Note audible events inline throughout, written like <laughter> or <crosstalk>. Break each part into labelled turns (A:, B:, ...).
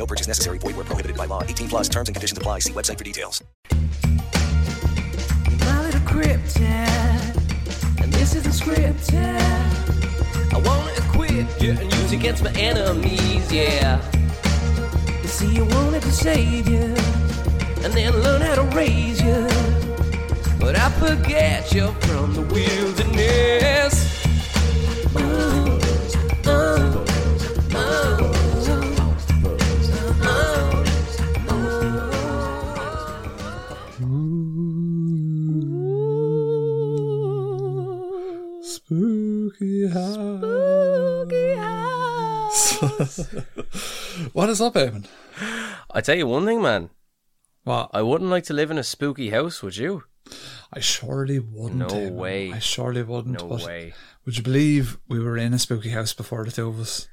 A: No purchase necessary. Void where prohibited by law. 18 plus terms and conditions apply. See website for details.
B: My little cryptid, and this isn't scripted. I wanna equip you and use against my enemies, yeah. You see, you wanted to save you, and then learn how to raise you. But I forget you from the wilderness. Ooh,
C: Spooky house. Spooky house. <laughs> what is up, Eamon?
D: I tell you one thing, man.
C: What?
D: I wouldn't like to live in a spooky house, would you?
C: I surely wouldn't.
D: No
C: Eamon.
D: way.
C: I surely wouldn't.
D: No way.
C: Would you believe we were in a spooky house before the two of us?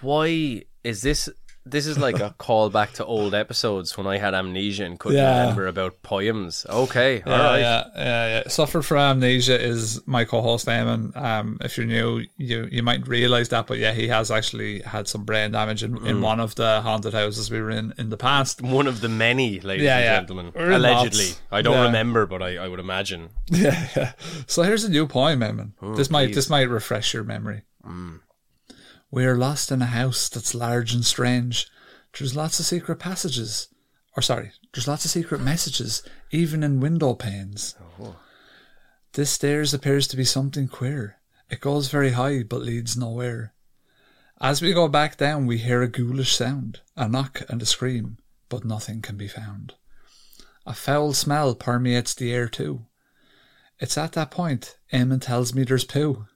D: Why is this? This is like a <laughs> callback to old episodes when I had amnesia and couldn't
C: Yeah.
D: remember about poems. Okay,
C: Yeah,
D: all right.
C: yeah, yeah, yeah. Suffered from amnesia is my co-host Eamon. Um, if you're new, you you might realize that, but yeah, he has actually had some brain damage in,
D: Mm.
C: in one of the haunted houses we were in in the past.
D: One of the many, ladies
C: Yeah,
D: and gentlemen. Allegedly.
C: lots.
D: I don't remember, but I, I would imagine. <laughs>
C: Yeah, yeah. So here's a new poem, Eamon.
D: Oh,
C: this might this might refresh your memory. We are lost in a house that's large and strange. There's lots of secret passages. Or sorry, there's lots of secret messages, even in window panes. Oh. This stairs appears to be something queer. It goes very high but leads nowhere. As we go back down, we hear a ghoulish sound, a knock and a scream, but nothing can be found. A foul smell permeates the air too. It's at that point Eamon tells me there's poo.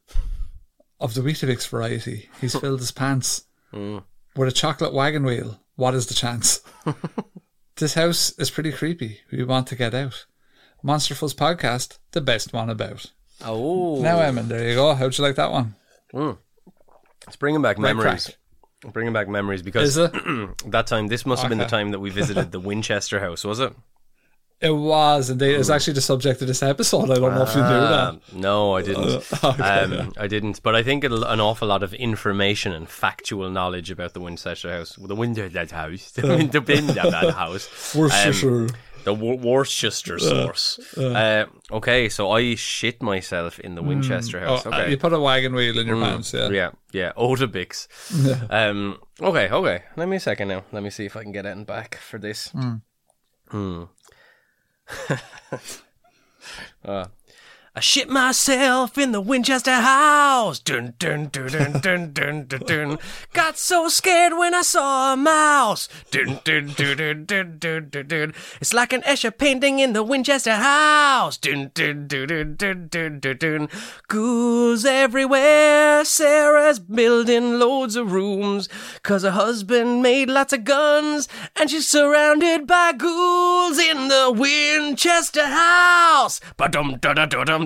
C: Of the Weetabix variety, he's filled his pants mm. with a chocolate wagon wheel. What is the chance? <laughs> this house is pretty creepy. We want to get out. Monster Fuzz podcast, the best one about.
D: Oh.
C: Now, Eamon, there you go. How'd you like that one? Mm.
D: It's bringing back memories.
C: crack.
D: Bringing back memories because <clears throat> that time, this must have been the time that we visited the <laughs> Winchester house, was it?
C: It was indeed. was actually the subject of this episode. I don't know if you knew that.
D: Um, no, I didn't. <laughs>
C: okay,
D: um,
C: yeah.
D: I didn't. But I think it'll, an awful lot of information and factual knowledge about the Winchester house, the Winchester house, <laughs> the Winchester house, <laughs>
C: Worcestershire.
D: um, the Wor- Worcestershire source. Uh, okay, so I shit myself in the Winchester
C: Oh,
D: house.
C: uh,
D: Okay,
C: you put a wagon wheel in your
D: Mm,
C: pants, yeah.
D: yeah, yeah. Otabix. um, okay, okay. Let me a second now. Let me see if I can get it back for this. Hmm. <laughs> Uh, I shit myself in the Winchester house. Dun dun dun dun dun dun dun dun. Got so scared when I saw a mouse. Dun dun dun dun dun dun dun dun. It's like an Escher painting in the Winchester house. Dun dun dun dun dun dun dun dun. Ghouls everywhere. Sarah's building loads of rooms. Cause her husband made lots of guns. And she's surrounded by ghouls in the Winchester house. Ba-dum da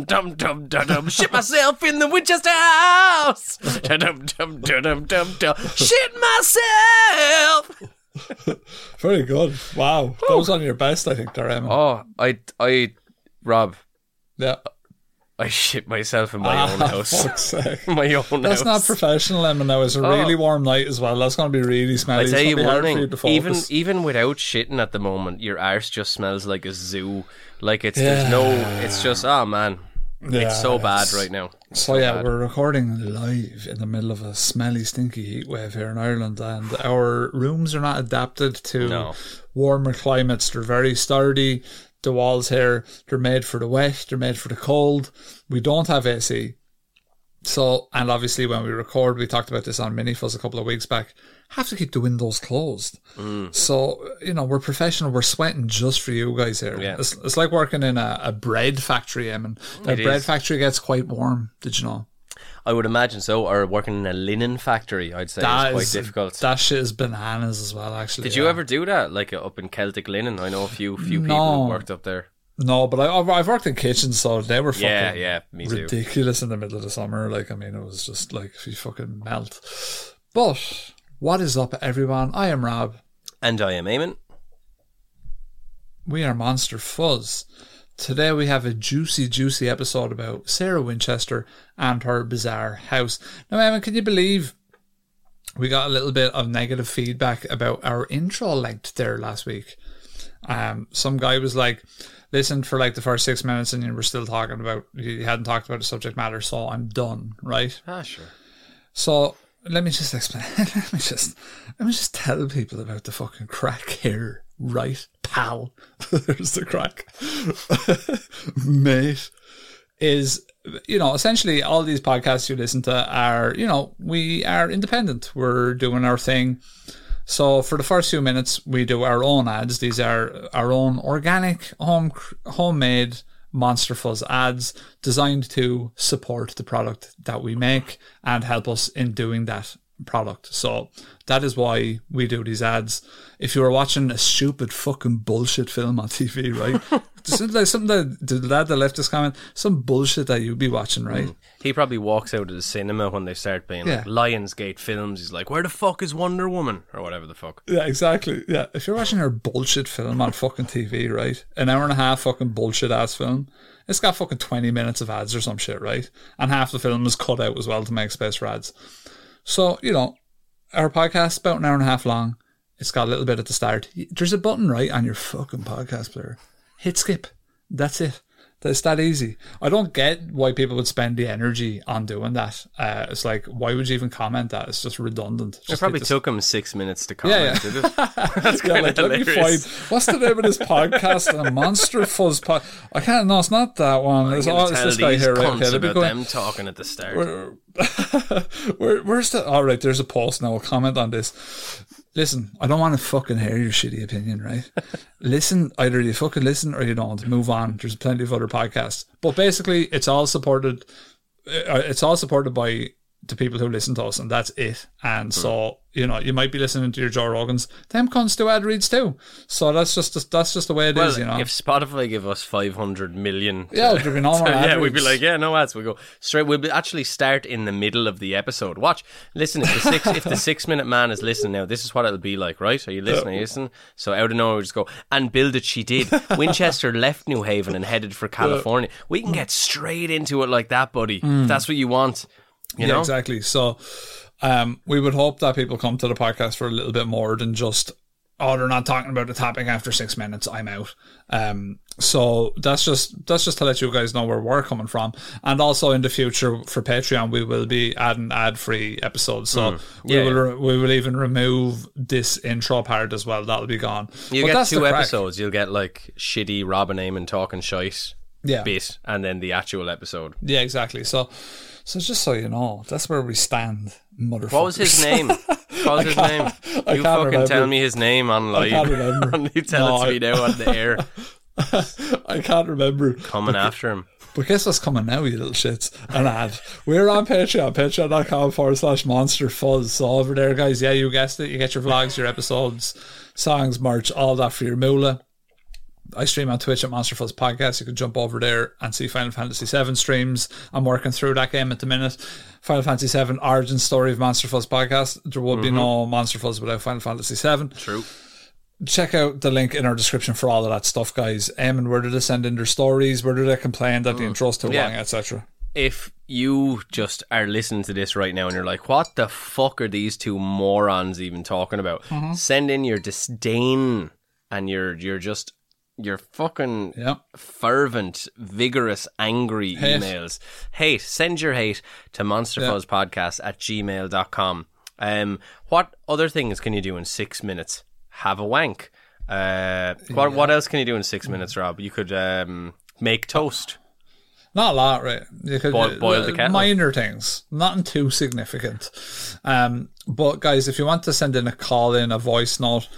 D: da da dum dum dum da dum. Shit myself in the Winchester house. Da dum dum da dum dum dum. Shit myself.
C: Very good. Wow. That was on your best, I think, there, Emma.
D: Oh, I, I, Rob,
C: Yeah.
D: I shit myself in my own
C: Ah,
D: house.
C: fuck's sake. <laughs>
D: my own
C: That's
D: house.
C: not professional, Emma. Now it's a really warm night as well. That's going to be really smelly.
D: I tell
C: gonna
D: you
C: be hard for you to
D: even even without shitting at the moment, your arse just smells like a zoo. Like it's there's no, it's just oh man,
C: Yeah,
D: it's so bad
C: it's-
D: right now.
C: So yeah,
D: bad.
C: we're recording live in the middle of a smelly, stinky heat wave here in Ireland, and our rooms are not adapted to
D: No.
C: warmer climates. They're very sturdy. The walls here, they're made for the wet. They're made for the cold. We don't have AC. So, and obviously when we record, we talked about this on Minifuzz a couple of weeks back, have to keep the windows closed.
D: Mm.
C: So, you know, we're professional. We're sweating just for you guys here.
D: Yeah.
C: It's, it's like working in a, a bread factory, Em, and a
D: It
C: bread
D: is.
C: factory gets quite warm. Did you know?
D: I would imagine so. Or working in a linen factory, I'd say
C: That
D: is quite
C: is-
D: difficult.
C: That shit is bananas as well, actually.
D: Did you
C: yeah.
D: ever do that, like uh, up in Celtic linen? I know a few few people
C: No.
D: who worked up there.
C: No, but I, I've- I've worked in kitchens, so they were fucking
D: Yeah, yeah, me too.
C: ridiculous in the middle of the summer. Like, I mean, it was just like if you fucking melt. But what is up, everyone? I am Rob.
D: And I am Eamon.
C: We are Monster Fuzz. Today we have a juicy, juicy episode about Sarah Winchester and her bizarre house. Now, Emma, can you believe we got a little bit of negative feedback about our intro length there last week? Um, some guy was like, "Listen for like the first six minutes, and you were still talking about you hadn't talked about the subject matter, so I'm done." Right?
D: Ah, sure.
C: So let me just explain. <laughs> let me just let me just tell people about the fucking crack here, right, pal? <laughs> There's the crack, <laughs> mate. Is you know essentially all these podcasts you listen to are you know we are independent. We're doing our thing. So for the first few minutes, we do our own ads. These are our own organic, home homemade Monster Fuzz ads designed to support the product that we make and help us in doing that product. So that is why we do these ads. If you were watching a stupid fucking bullshit film on TV, right? something like something that the lad that left this comment, some bullshit that you'd be watching, right? Mm.
D: He probably walks out of the cinema when they start playing like
C: Yeah.
D: Lionsgate films. He's like, "Where the fuck is Wonder Woman?" or whatever the fuck.
C: Yeah, exactly. Yeah, if you're watching her bullshit film on fucking TV, right? An hour and a half fucking bullshit ass film. It's got fucking 20 minutes of ads or some shit, right? And half the film is cut out as well to make space for ads. So, you know, our podcast about an hour and a half long. It's got a little bit at the start. There's a button, right, on your fucking podcast player. Hit skip. That's it. It's that easy. I don't get why people would spend the energy on doing that. Uh, it's like, why would you even comment that? It's just redundant.
D: It probably took him six minutes to
C: Yeah,
D: comment.
C: yeah.
D: did <laughs> it? That's
C: yeah, like, let me find what's the name of this podcast? A Monster Fuzz pod. I can't. No, it's not that one. It's, oh, it's this guy here. Right? Okay,
D: about
C: go.
D: them talking at the start.
C: Where, <laughs> where, where's the? All right, there's a post now. I'll comment on this. Listen, I don't want to fucking hear your shitty opinion, right? <laughs> listen, either you fucking listen or you don't. Move on. There's plenty of other podcasts, but basically, it's all supported. uh, It's all supported by the people who listen to us, and that's it. And hmm. so, you know, you might be listening to your Joe Rogans. Them cons do ad reads too. So that's just that's just the way it is,
D: well,
C: you know.
D: if Spotify give us 500 million, to-
C: Yeah, there'd be no more
D: to- yeah, we'd be like, yeah, no ads. We go straight. We'll be actually start in the middle of the episode. Watch, listen. If the six, if the <laughs> six minute man is listening now, this is what it'll be like, right? Are you listening? Are you listening? So out of nowhere, we just go and build it. She did. <laughs> Winchester left New Haven and headed for California. We can get straight into it like that, buddy. If hmm. that's what you want. You
C: Mm. yeah,
D: know,
C: exactly. So, um, we would hope that people come to the podcast for a little bit more than just, oh, they're not talking about the topic after six minutes. I'm out. Um, so that's just that's just to let you guys know where we're coming from, and also in the future for Patreon, we will be adding ad free episodes. So we
D: Yeah,
C: will re- we will even remove this intro part as well. That'll be gone.
D: you get
C: that's
D: two episodes. You'll get like shitty Rob and Eamon talking shite
C: Yeah,
D: bit, and then the actual episode.
C: yeah, exactly. So, so just so you know, that's where we stand, motherfucker.
D: What was his <laughs> name? What was his name?
C: I
D: You fucking
C: remember.
D: tell me his name on live.
C: can't remember.
D: you tell
C: No,
D: it to me now on the air. <laughs>
C: I can't remember.
D: Coming after him.
C: But guess what's coming now, you little shits? An ad. We're on Patreon, patreon.com forward slash monster fuzz. So over there, guys, yeah, you guessed it. You get your vlogs, your episodes, songs, merch, all that for your moolah. I stream on Twitch at Monster Fuzz Podcast. You can jump over there and see Final Fantasy VII streams. I'm working through that game at the minute. Final Fantasy VII Origin Story of Monster Fuzz Podcast. There would be no Monster Fuzz without Final Fantasy VII.
D: True.
C: Check out the link in our description for all of that stuff, guys. Um, and where do they send in their stories? Where do they complain that the intro's too
D: Yeah.
C: long, etc.
D: If you just are listening to this right now and you're like, what the fuck are these two morons even talking about?
C: Mm-hmm.
D: Send in your disdain and your your just your fucking
C: Yeah.
D: fervent, vigorous, angry
C: Hate.
D: emails. Hate. Send your hate to monsterfuzzpodcast at gmail.com. Um, what other things can you do in six minutes? Have a wank. Uh, what, what else can you do in six minutes, Rob? You could um, make toast.
C: Not a lot, right? You could
D: Boil- boil the
C: uh,
D: kettle.
C: Minor things, nothing too significant. Um, but guys, if you want to send in a call in, a voice note,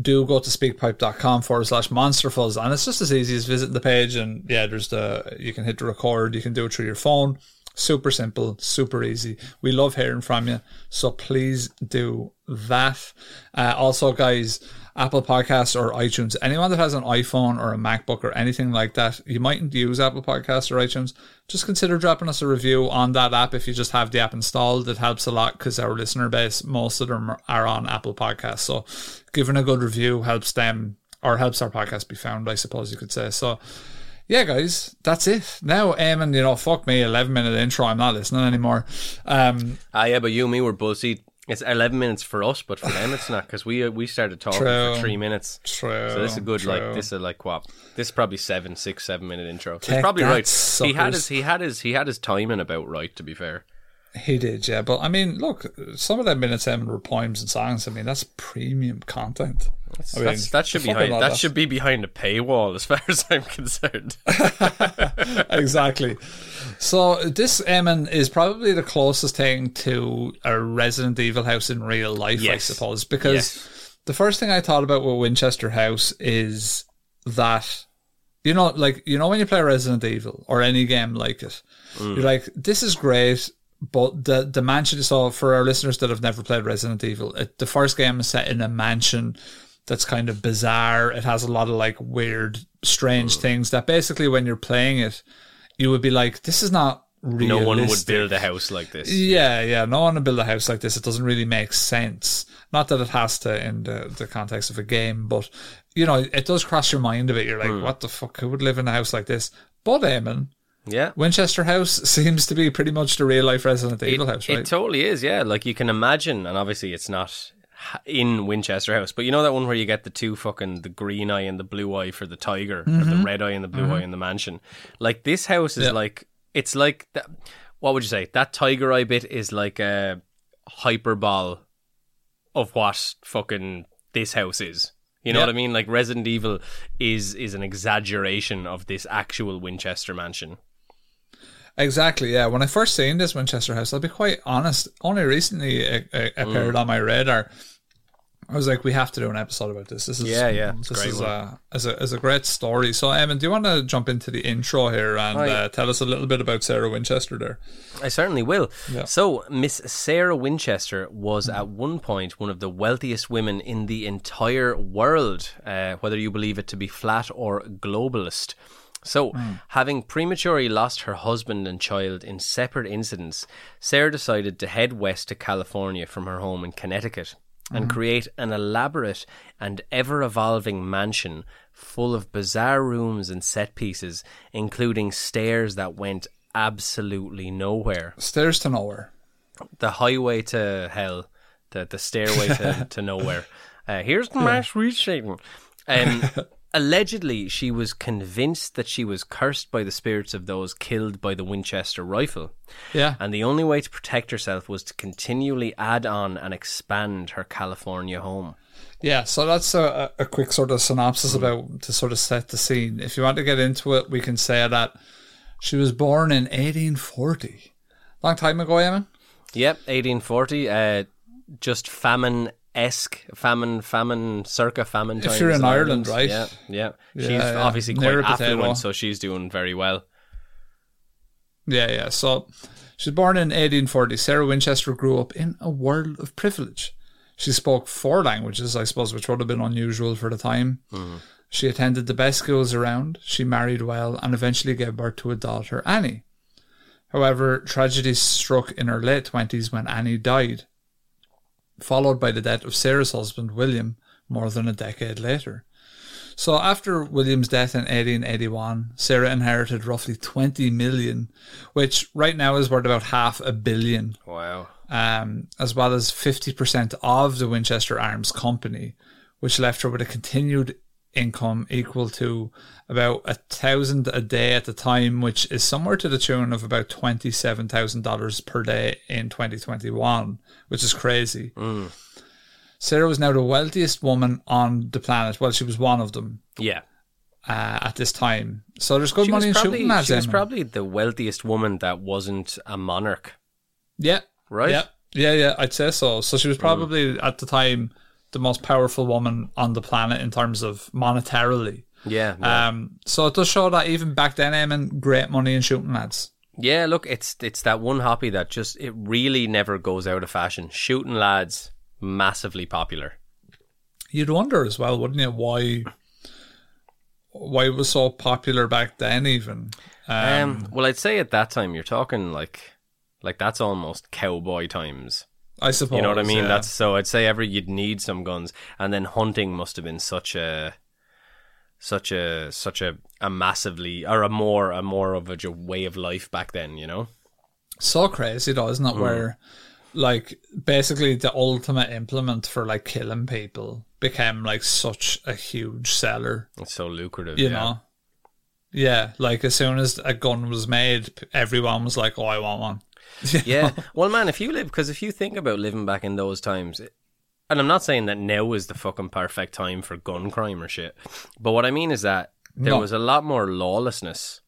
C: do go to speakpipe.com forward slash monsterfuzz. And it's just as easy as visiting the page and yeah, there's the, you can hit the record, you can do it through your phone. Super simple, super easy. We love hearing from you. So please do that. Uh, also, guys, Apple Podcasts or iTunes, anyone that has an iPhone or a MacBook or anything like that, you mightn't use Apple Podcasts or iTunes. Just consider dropping us a review on that app if you just have the app installed. It helps a lot because our listener base, most of them are on Apple Podcasts. So giving a good review helps them or helps our podcast be found, I suppose you could say. So, yeah, guys, that's it. Now, Eamon, you know, fuck me, 11 minute intro. I'm not listening anymore. Um,
D: Ah, yeah, but you and me were buzzed. It's 11 minutes for us, but for them it's not because we uh, we started talking
C: True.
D: for three minutes.
C: True,
D: So this is a good, like this is like what? This is probably seven, six, seven minute intro. He's probably right. He had his he had his he had his timing about right. To be fair,
C: he did, yeah. But I mean, look, some of them minutes Eamon were poems and songs. I mean, that's premium content. I mean,
D: That's, that should be behind that
C: of-
D: should be behind a paywall, as <laughs> far as I'm concerned. <laughs> <laughs>
C: exactly. So this Eamon is probably the closest thing to a Resident Evil house in real life, I suppose, because
D: Yes.
C: the first thing I thought about with Winchester House is that you know, like you know, when you play Resident Evil or any game like it,
D: Mm.
C: you're like, this is great. But the the mansion. So for our listeners that have never played Resident Evil, it, the first game is set in a mansion that's kind of bizarre. It has a lot of like weird, strange
D: Mm.
C: things that basically when you're playing it, you would be like, this is not realistic.
D: No one would build a house like this.
C: Yeah, yeah. No one would build a house like this. It doesn't really make sense. Not that it has to in the, the context of a game, but you know, it does cross your mind a bit. You're like,
D: Hmm.
C: what the fuck? Who would live in a house like this? But Eamon,
D: Yeah.
C: Winchester House seems to be pretty much the real life Resident Evil house, right?
D: It totally is, yeah. Like you can imagine, and obviously it's not in Winchester House, but you know that one where you get the two fucking the green eye and the blue eye for the tiger,
C: Mm-hmm.
D: the red eye and the blue eye in the mansion. Like this house is
C: Yeah.
D: like it's like that. What would you say? That tiger eye bit is like a hyperbole of what fucking this house is. You know
C: Yeah.
D: what I mean? Like Resident Evil is is an exaggeration of this actual Winchester mansion.
C: Exactly, yeah. When I first seen this Winchester House, I'll be quite honest, only recently it, it
D: Mm.
C: appeared on my radar. I was like, we have to do an episode about this. This is
D: Yeah, yeah, it's
C: This is
D: one.
C: a, is a is a great story. So, Eamon, do you want to jump into the intro here and
D: Oh, yeah.
C: uh, tell us a little bit about Sarah Winchester there?
D: I certainly will.
C: Yeah.
D: So, Miss Sarah Winchester was at one point one of the wealthiest women in the entire world, uh, whether you believe it to be flat or globalist. So, having prematurely lost her husband and child in separate incidents, Sarah decided to head west to California from her home in Connecticut and create an elaborate and ever evolving mansion full of bizarre rooms and set pieces, including stairs that went absolutely nowhere.
C: Stairs to nowhere.
D: The highway to hell, the, the stairway to, <laughs> to nowhere. Uh, here's my sweet reshaping. Um, <laughs> allegedly, she was convinced that she was cursed by the spirits of those killed by the Winchester rifle.
C: Yeah.
D: And the only way to protect herself was to continually add on and expand her California home.
C: Yeah, so that's a, a quick sort of synopsis about to sort of set the scene. If you want to get into it, we can say that she was born in 1840. Long time ago, Eamon?
D: Yep, 1840. Uh, just famine esque, famine, famine, circa famine
C: If you're in Ireland, right?
D: Yeah, yeah. she's
C: Yeah, yeah.
D: obviously quite
C: Near
D: affluent, so she's doing very well.
C: Yeah, yeah. So she was born in 1840. Sarah Winchester grew up in a world of privilege. She spoke four languages, I suppose, which would have been unusual for the time. Mm-hmm. She attended the best schools around, she married well, and eventually gave birth to a daughter, Annie. However, tragedy struck in her late 20s when Annie died, followed by the death of Sarah's husband, William, more than a decade later. So after William's death in 1881, Sarah inherited roughly 20 million, which right now is worth about half a billion,
D: Wow.
C: um, as well as 50% of the Winchester Arms Company, which left her with a continued income equal to about a thousand a day at the time, which is somewhere to the tune of about twenty-seven thousand dollars per day in 2021, which is crazy. Sarah was now the wealthiest woman on the planet. Well, she was one of them
D: Yeah.
C: uh, at this time. So there's good
D: She
C: money in
D: probably,
C: shooting lads.
D: she was probably the wealthiest woman that wasn't a monarch.
C: yeah,
D: Right?
C: Yeah, yeah, yeah. I'd say so. So she was probably at the time the most powerful woman on the planet in terms of monetarily.
D: Yeah. yeah.
C: Um, so it does show that even back then, Eamon, great money in shooting lads.
D: Yeah, look, it's it's that one hobby that just it really never goes out of fashion. Shooting lads, massively popular.
C: You'd wonder as well, wouldn't you, why why it was so popular back then? Even um,
D: Um, well, I'd say at that time you're talking like like that's almost cowboy times.
C: I suppose
D: You know what I mean?
C: yeah.
D: That's so I'd say every you'd need some guns, and then hunting must have been such a such a such a, a massively or a more a more of a way of life back then. You know?
C: so crazy though, isn't it? Hmm. Where like basically the ultimate implement for like killing people became like such a huge seller.
D: It's so lucrative.
C: you
D: yeah.
C: know yeah like as soon as a gun was made everyone was like oh i want one <laughs>
D: yeah. Well, man, if you live, because if you think about living back in those times, and I'm not saying that now is the fucking perfect time for gun crime or shit, but what I mean is that there
C: No.
D: was a lot more lawlessness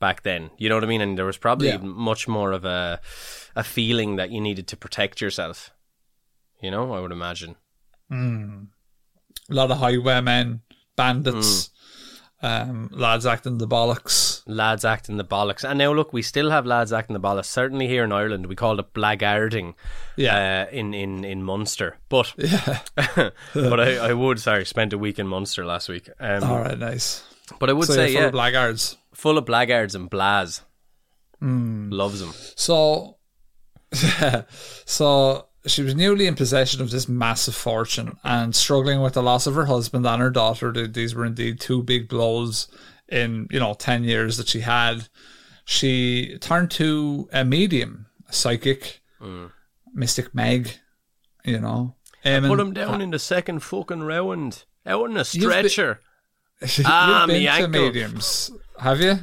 D: back then. You know what I mean? And there was probably
C: Yeah.
D: much more of a a feeling that you needed to protect yourself. You know, I would imagine.
C: a lot of highwaymen bandits um lads acting the bollocks
D: Lads acting the bollocks, and now look, we still have lads acting the bollocks. Certainly here in Ireland, we call it blackguarding.
C: yeah
D: uh, in in in Munster. But
C: yeah <laughs>
D: but I, I would sorry spent a week in Munster last week. Um,
C: all right nice
D: But I would
C: so
D: say
C: full
D: yeah,
C: of blackguards
D: full of blackguards and blaz.
C: Hmm.
D: Loves them.
C: so <laughs> so she was newly in possession of this massive fortune and struggling with the loss of her husband and her daughter these were indeed two big blows in you know 10 years that she had she turned to a medium a psychic mystic meg you know Eamon,
D: Put him down in the second fucking round. Out in a
C: been-
D: stretcher. <laughs>
C: you've
D: Ah,
C: been
D: me
C: to mediums have you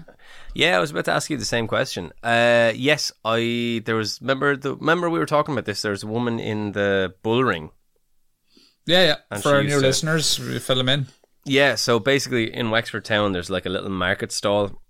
D: Yeah, I was about to ask you the same question. Uh, yes, I there was remember the remember we were talking about this. There's a woman in the bull ring.
C: yeah yeah
D: And
C: for our new
D: to-
C: listeners fill them in
D: Yeah, so basically in Wexford town, there's like a little market stall,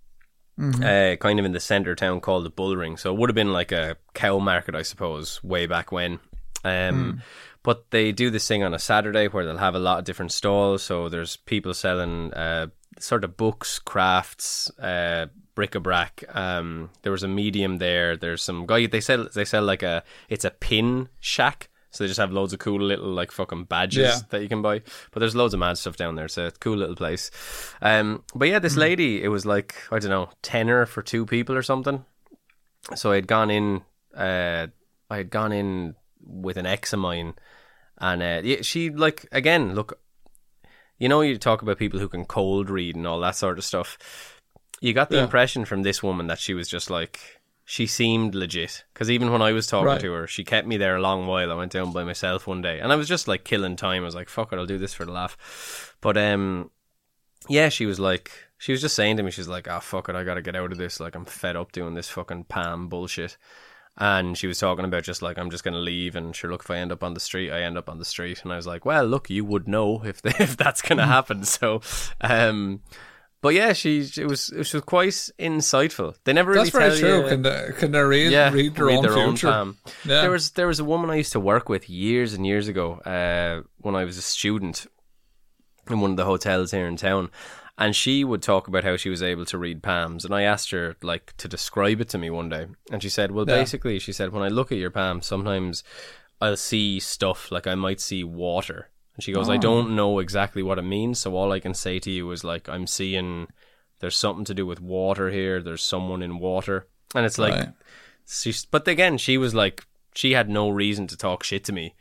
D: uh, kind of in the centre of town called the Bull Ring. So it would have been like a cow market, I suppose, way back when. Um, But they do this thing on a Saturday where they'll have a lot of different stalls. So there's people selling uh, sort of books, crafts, uh, bric-a-brac. Um, there was a medium there. There's some guy they sell. They sell like a it's a pin shack. So they just have loads of cool little like fucking badges
C: Yeah.
D: that you can buy. But there's loads of mad stuff down there. So it's a cool little place. Um, but yeah, this lady, it was like I don't know, tenner for two people or something. So I had gone in. Uh, I had gone in with an ex of mine, and uh, she like again look. You know, you talk about people who can cold read and all that sort of stuff. You got the
C: Yeah.
D: impression from this woman that she was just like she seemed legit because even when I was talking
C: Right.
D: to her, she kept me there a long while. I went down by myself one day, and I was just like killing time. I was like, "Fuck it, I'll do this for the laugh." But um, yeah, she was like, she was just saying to me, she's like, "Ah, fuck it, I gotta get out of this. Like, I'm fed up doing this fucking Pam bullshit." And she was talking about just like I'm just gonna leave, and sure, look, if I end up on the street, I end up on the street. And I was like, well, look, you would know if <laughs> if that's gonna happen. So, um, but yeah, she it was it was quite insightful. They never really
C: that's very true
D: you,
C: can they, can they read,
D: yeah,
C: read their own future
D: palm.
C: Yeah.
D: There was there was a woman I used to work with years and years ago uh, when I was a student in one of the hotels here in town, and she would talk about how she was able to read palms, and I asked her like to describe it to me one day, and she said, "Well,
C: Yeah.
D: basically, she said when I look at your palm, sometimes I'll see stuff like I might see water." And she goes, I don't know exactly what it means, so all I can say to you is like I'm seeing there's something to do with water here. There's someone in water, and it's like,
C: Right.
D: she's. But again, she was like, she had no reason to talk shit to me.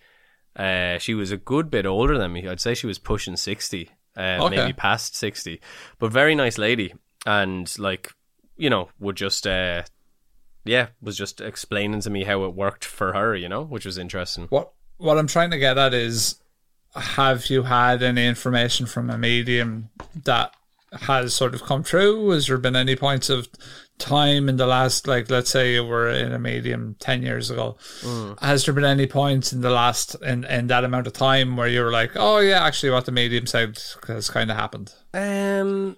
D: Uh, she was a good bit older than me. I'd say she was pushing sixty, uh,
C: Okay.
D: maybe past sixty, but very nice lady, and like, you know, would just. Uh, yeah, was just explaining to me how it worked for her, you know, which was interesting.
C: What what I'm trying to get at is, have you had any information from a medium that has sort of come true? Has there been any points of time in the last, like, let's say you were in a medium ten years ago? Has there been any points in the last in in that amount of time where you were like, oh yeah, actually, what the medium said has kind of happened?
D: Um,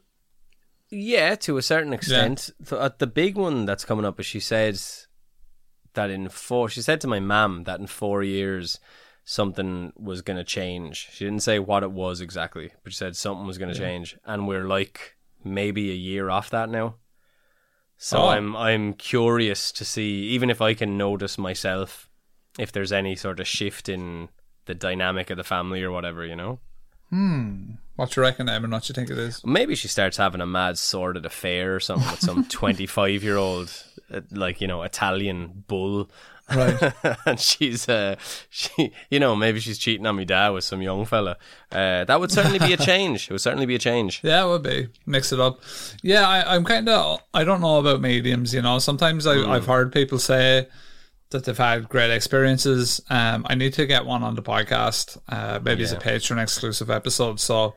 D: yeah, to a certain extent. The, uh, the big one that's coming up is she said that in four. She said to my mum that in four years something was going to change. She didn't say what it was exactly, but she said something was going to change, and we're like maybe a year off that now. So
C: Oh.
D: I'm I'm curious to see, even if I can notice myself, if there's any sort of shift in the dynamic of the family or whatever, you know.
C: Hmm. What you reckon, Eamon? What you think it is?
D: Maybe she starts having a mad sordid affair or something with some <laughs> 25 year old, uh, like, you know, Italian bull.
C: Right. <laughs>
D: and she's, uh, she, you know, maybe she's cheating on me dad with some young fella. Uh, that would certainly be a change. It would certainly be a change.
C: Yeah, it would be. Mix it up. Yeah, I, I'm kind of, I don't know about mediums, you know. Sometimes I, I've heard people say that they've had great experiences. Um, I need to get one on the podcast, uh, maybe as a Patreon exclusive episode. So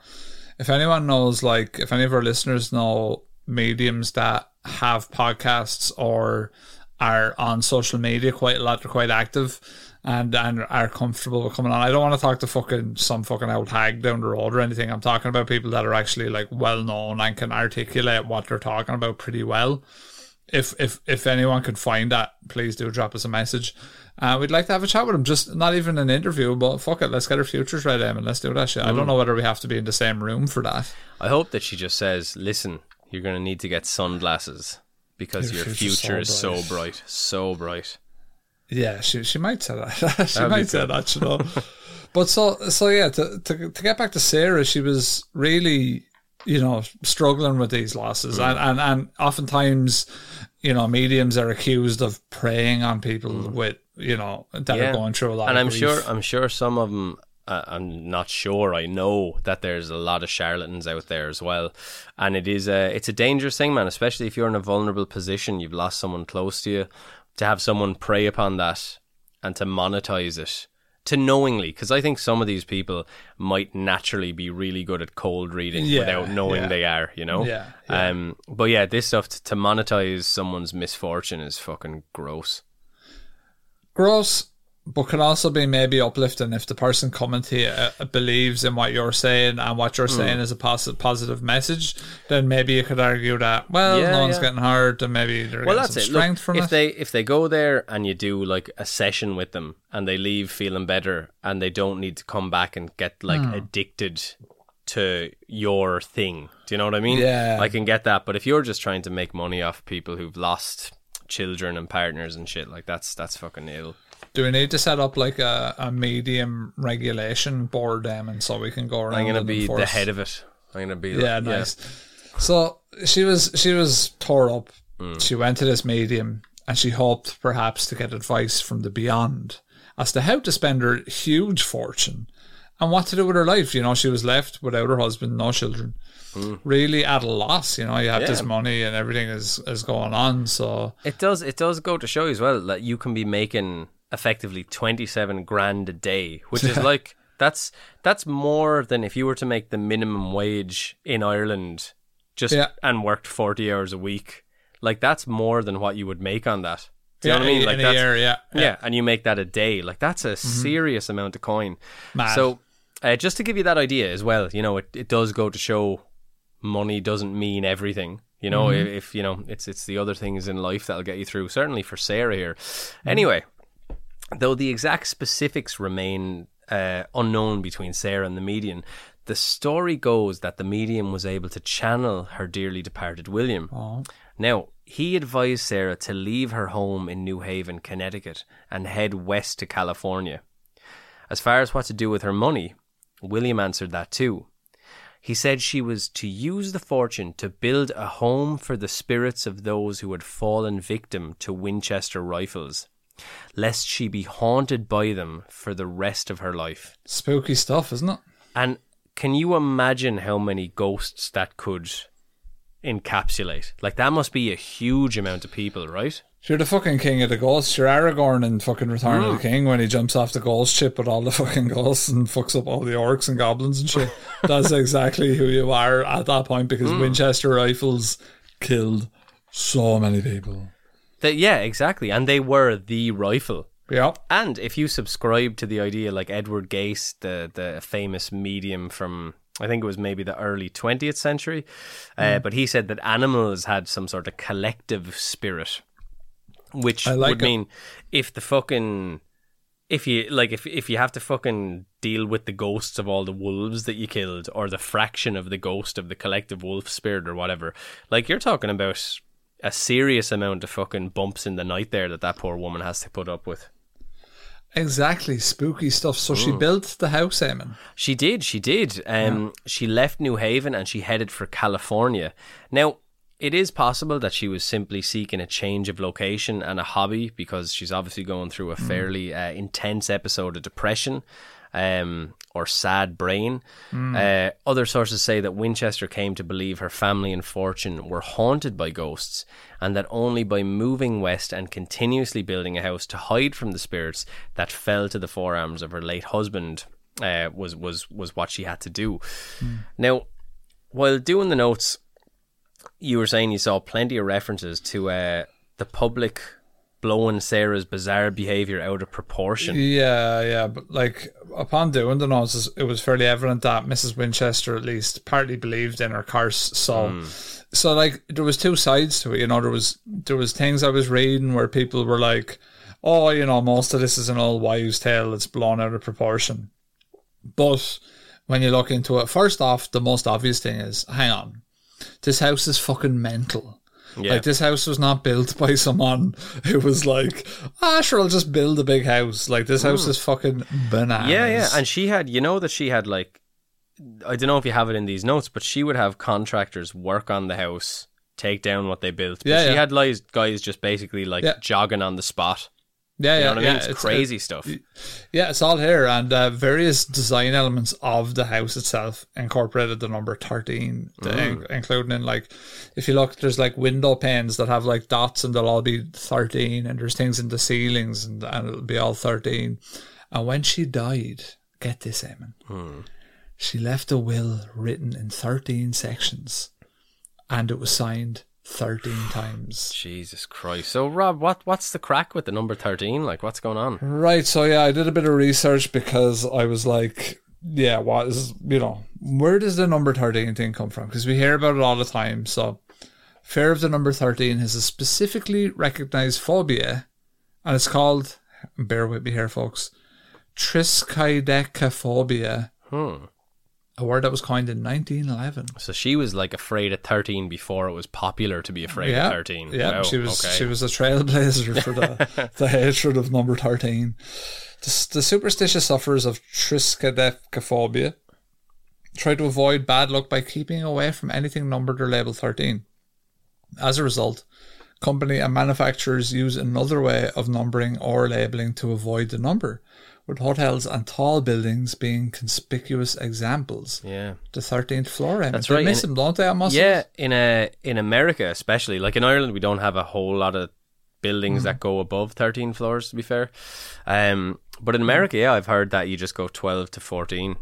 C: if anyone knows, like, if any of our listeners know mediums that have podcasts or are on social media quite a lot, they're quite active and and are comfortable with coming on. I don't want to talk to fucking some fucking old hag down the road or anything. I'm talking about people that are actually like well known and can articulate what they're talking about pretty well. If if if anyone could find that, please do drop us a message. Uh, we'd like to have a chat with them. Just not even an interview, but fuck it, let's get our futures ready, and let's do that shit. I don't know whether we have to be in the same room for that.
D: I hope that she just says, listen, you're going to need to get sunglasses because
C: Your
D: future
C: so
D: is so bright. So bright.
C: Yeah, she she might say that. <laughs> she
D: That'd
C: might say that, you know. <laughs> but so so yeah, to, to to get back to Sarah, she was really you know struggling with these losses,
D: Mm.
C: and, and and oftentimes you know mediums are accused of preying on people with you know that
D: Mm. Yeah.
C: are going through a lot.
D: and
C: of
D: I'm
C: grief.
D: sure I'm sure some of them. Uh, I'm not sure. I know that there's a lot of charlatans out there as well, and it is a it's a dangerous thing, man. Especially if you're in a vulnerable position, you've lost someone close to you, to have someone prey upon that and to monetize it, to knowingly. Because I think some of these people might naturally be really good at cold reading
C: Yeah,
D: without knowing
C: yeah.
D: they are. You know.
C: Yeah, yeah.
D: Um. But yeah, this stuff t- to monetize someone's misfortune is fucking gross.
C: gross, but can also be maybe uplifting if the person coming to you uh, believes in what you're saying and what you're
D: Hmm.
C: saying is a positive positive message. Then maybe you could argue that well,
D: Yeah,
C: no one's
D: yeah.
C: getting hurt, and maybe they're
D: well,
C: getting some
D: it.
C: strength
D: Look,
C: from
D: if
C: it.
D: they if they go there and you do like a session with them and they leave feeling better and they don't need to come back and get like
C: Hmm.
D: addicted to your thing. Do you know what I mean?
C: Yeah.
D: I can get that, but if you're just trying to make money off people who've lost children and partners and shit, like that's that's fucking ill.
C: Do we need to set up like a, a medium regulation board, um, and so we can go around?
D: I'm gonna be the head of it. I'm gonna be
C: Yeah,
D: like,
C: nice. So she was she was tore up.
D: Mm.
C: She went to this medium and she hoped perhaps to get advice from the beyond as to how to spend her huge fortune and what to do with her life. You know, she was left without her husband, no children. Really at a loss. You know, you have this
D: Mm.
C: Money and everything is is going on. So
D: It does. It does go to show you as well that you can be making effectively twenty seven grand a day, which is <laughs> like that's that's more than if you were to make the minimum wage in Ireland, just
C: Yeah.
D: and worked forty hours a week. Like that's more than what you would make on that. Do you
C: yeah,
D: know what I mean? Like that's
C: year, yeah,
D: yeah. and you make that a day. Like that's a serious amount of coin.
C: Mad.
D: So, uh, just to give you that idea as well, you know, it, it does go to show money doesn't mean everything. You know, if, if you know, it's it's the other things in life that'll get you through. Certainly for Sarah here. Anyway, though the exact specifics remain uh, unknown between Sarah and the medium, the story goes that the medium was able to channel her dearly departed William. Now, he advised Sarah to leave her home in New Haven, Connecticut, and head west to California. As far as what to do with her money, William answered that too. He said she was to use the fortune to build a home for the spirits of those who had fallen victim to Winchester rifles, lest she be haunted by them for the rest of her life.
C: Spooky stuff, isn't it?
D: And can you imagine how many ghosts that could encapsulate? Like, that must be a huge amount of people, right?
C: You're the fucking king of the ghosts. You're Aragorn in fucking Return of the hmm. King when he jumps off the ghost ship with all the fucking ghosts and fucks up all the orcs and goblins and shit. That's <laughs> exactly who you are at that point because hmm. Winchester rifles killed so many people.
D: That, yeah, exactly. And they were the rifle.
C: Yeah.
D: And if you subscribe to the idea, like Edward Cayce, the the famous medium from I think it was maybe the early twentieth century, uh, but he said that animals had some sort of collective spirit, which
C: I like
D: would
C: it.
D: mean if the fucking if you like if if you have to fucking deal with the ghosts of all the wolves that you killed or the fraction of the ghost of the collective wolf spirit or whatever, like you're talking about a serious amount of fucking bumps in the night there that that poor woman has to put up with.
C: Exactly. Spooky stuff. So she built the house, Eamon.
D: She did, she did. Um, She left New Haven and she headed for California. Now, it is possible that she was simply seeking a change of location and a hobby because she's obviously going through a fairly uh, intense episode of depression um, or sad brain. Uh, other sources say that Winchester came to believe her family and fortune were haunted by ghosts and that only by moving west and continuously building a house to hide from the spirits that fell to the firearms of her late husband uh, was was was what she had to do. Now, while doing the notes, you were saying you saw plenty of references to uh, the public blowing Sarah's bizarre behavior out of proportion.
C: Yeah, yeah, but like upon doing the notes, it was fairly evident that Mrs. Winchester at least partly believed in her curse. So, hmm. so like there was two sides to it. You know, there was there was things I was reading where people were like, "Oh, you know, most of this is an old wives' tale. It's blown out of proportion." But when you look into it, first off, the most obvious thing is, hang on, this house is fucking mental.
D: Yeah.
C: Like this house was not built by someone <laughs> who was like, ah, sure, I'll just build a big house. Like this house is fucking bananas.
D: Yeah, yeah. And she had, you know, that she had like, I don't know if you have it in these notes, but she would have contractors work on the house, take down what they built. But
C: Yeah,
D: she
C: yeah.
D: had guys, guys just basically like
C: Yeah.
D: jogging on the spot.
C: Yeah,
D: You
C: yeah.
D: what I mean?
C: yeah,
D: It's,
C: it's-
D: crazy
C: it-
D: stuff.
C: yeah, it's all here, and uh, various design elements of the house itself incorporated the number thirteen, the-
D: Mm.
C: including in like, if you look, there's like window panes that have like dots, and they'll all be thirteen, and there's things in the ceilings, and, and it'll be all thirteen. And when she died, get this, Eamon,
D: Hmm.
C: she left a will written in thirteen sections, and it was signed thirteen times.
D: Jesus Christ. So, Rob, what what's the crack with the number 13? Like, what's going on?
C: Right. So yeah, I did a bit of research because I was like, yeah, what is you know, where does the number thirteen thing come from? Because we hear about it all the time. So, fear of the number thirteen is a specifically recognized phobia, and it's called. Bear with me here, folks. Triskaidekaphobia,
D: Hmm.
C: A word that was coined in 1911.
D: So she was like afraid of 13 before it was popular to be afraid
C: yeah,
D: of 13.
C: Yeah,
D: Wow,
C: she was
D: okay.
C: she was a trailblazer for the <laughs> the hatred of number thirteen. The, the superstitious sufferers of triskaidekaphobia try to avoid bad luck by keeping away from anything numbered or labeled thirteen. As a result, company and manufacturers use another way of numbering or labeling to avoid the number, with hotels and tall buildings being conspicuous examples.
D: Yeah.
C: The thirteenth floor.
D: That's
C: they
D: right,
C: miss
D: and-
C: them, don't they? At Muscles?
D: Yeah, in a in America especially, like in Ireland, we don't have a whole lot of buildings that go above thirteen floors. To be fair, um, but in America, yeah, I've heard that you just go twelve to fourteen.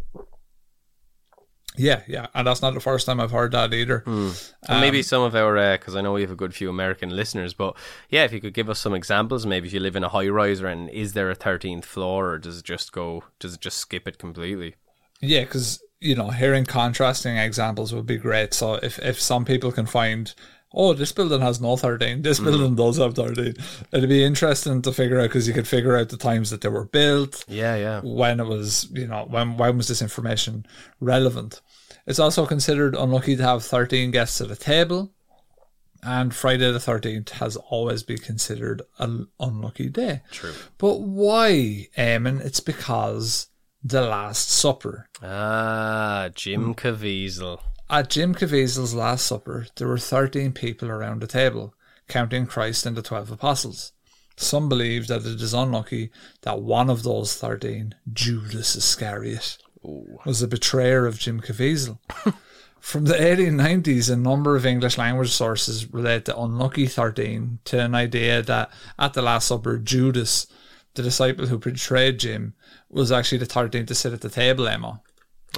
C: Yeah, yeah. And that's not the first time I've heard that either.
D: And
C: Um,
D: maybe some of our, because I know we have a good few American listeners, but yeah, if you could give us some examples, maybe if you live in a high rise, and is there a thirteenth floor, or does it just go, does it just skip it completely?
C: Yeah, because you know, hearing contrasting examples would be great. So if if some people can find, oh, this building has no thirteen, this building does have thirteen, it'd be interesting to figure out because you could figure out the times that they were built,
D: Yeah, yeah.
C: when it was, you know, when when was this information relevant. It's also considered unlucky to have thirteen guests at a table. And Friday the 13th has always been considered an unlucky day.
D: True.
C: But why, Eamon? It's because The Last Supper.
D: Ah. Jim Caviezel.
C: At Jim Caviezel's Last Supper, there were 13 people around the table, counting Christ and the 12 apostles. Some believe that it is unlucky that one of those 13, Judas Iscariot, was a betrayer of Jim Caviezel. <laughs> From the 1890s, a number of English language sources relate the unlucky 13 to an idea that at the Last Supper, Judas, the disciple who betrayed Jim, was actually the 13th to sit at the table, Emma.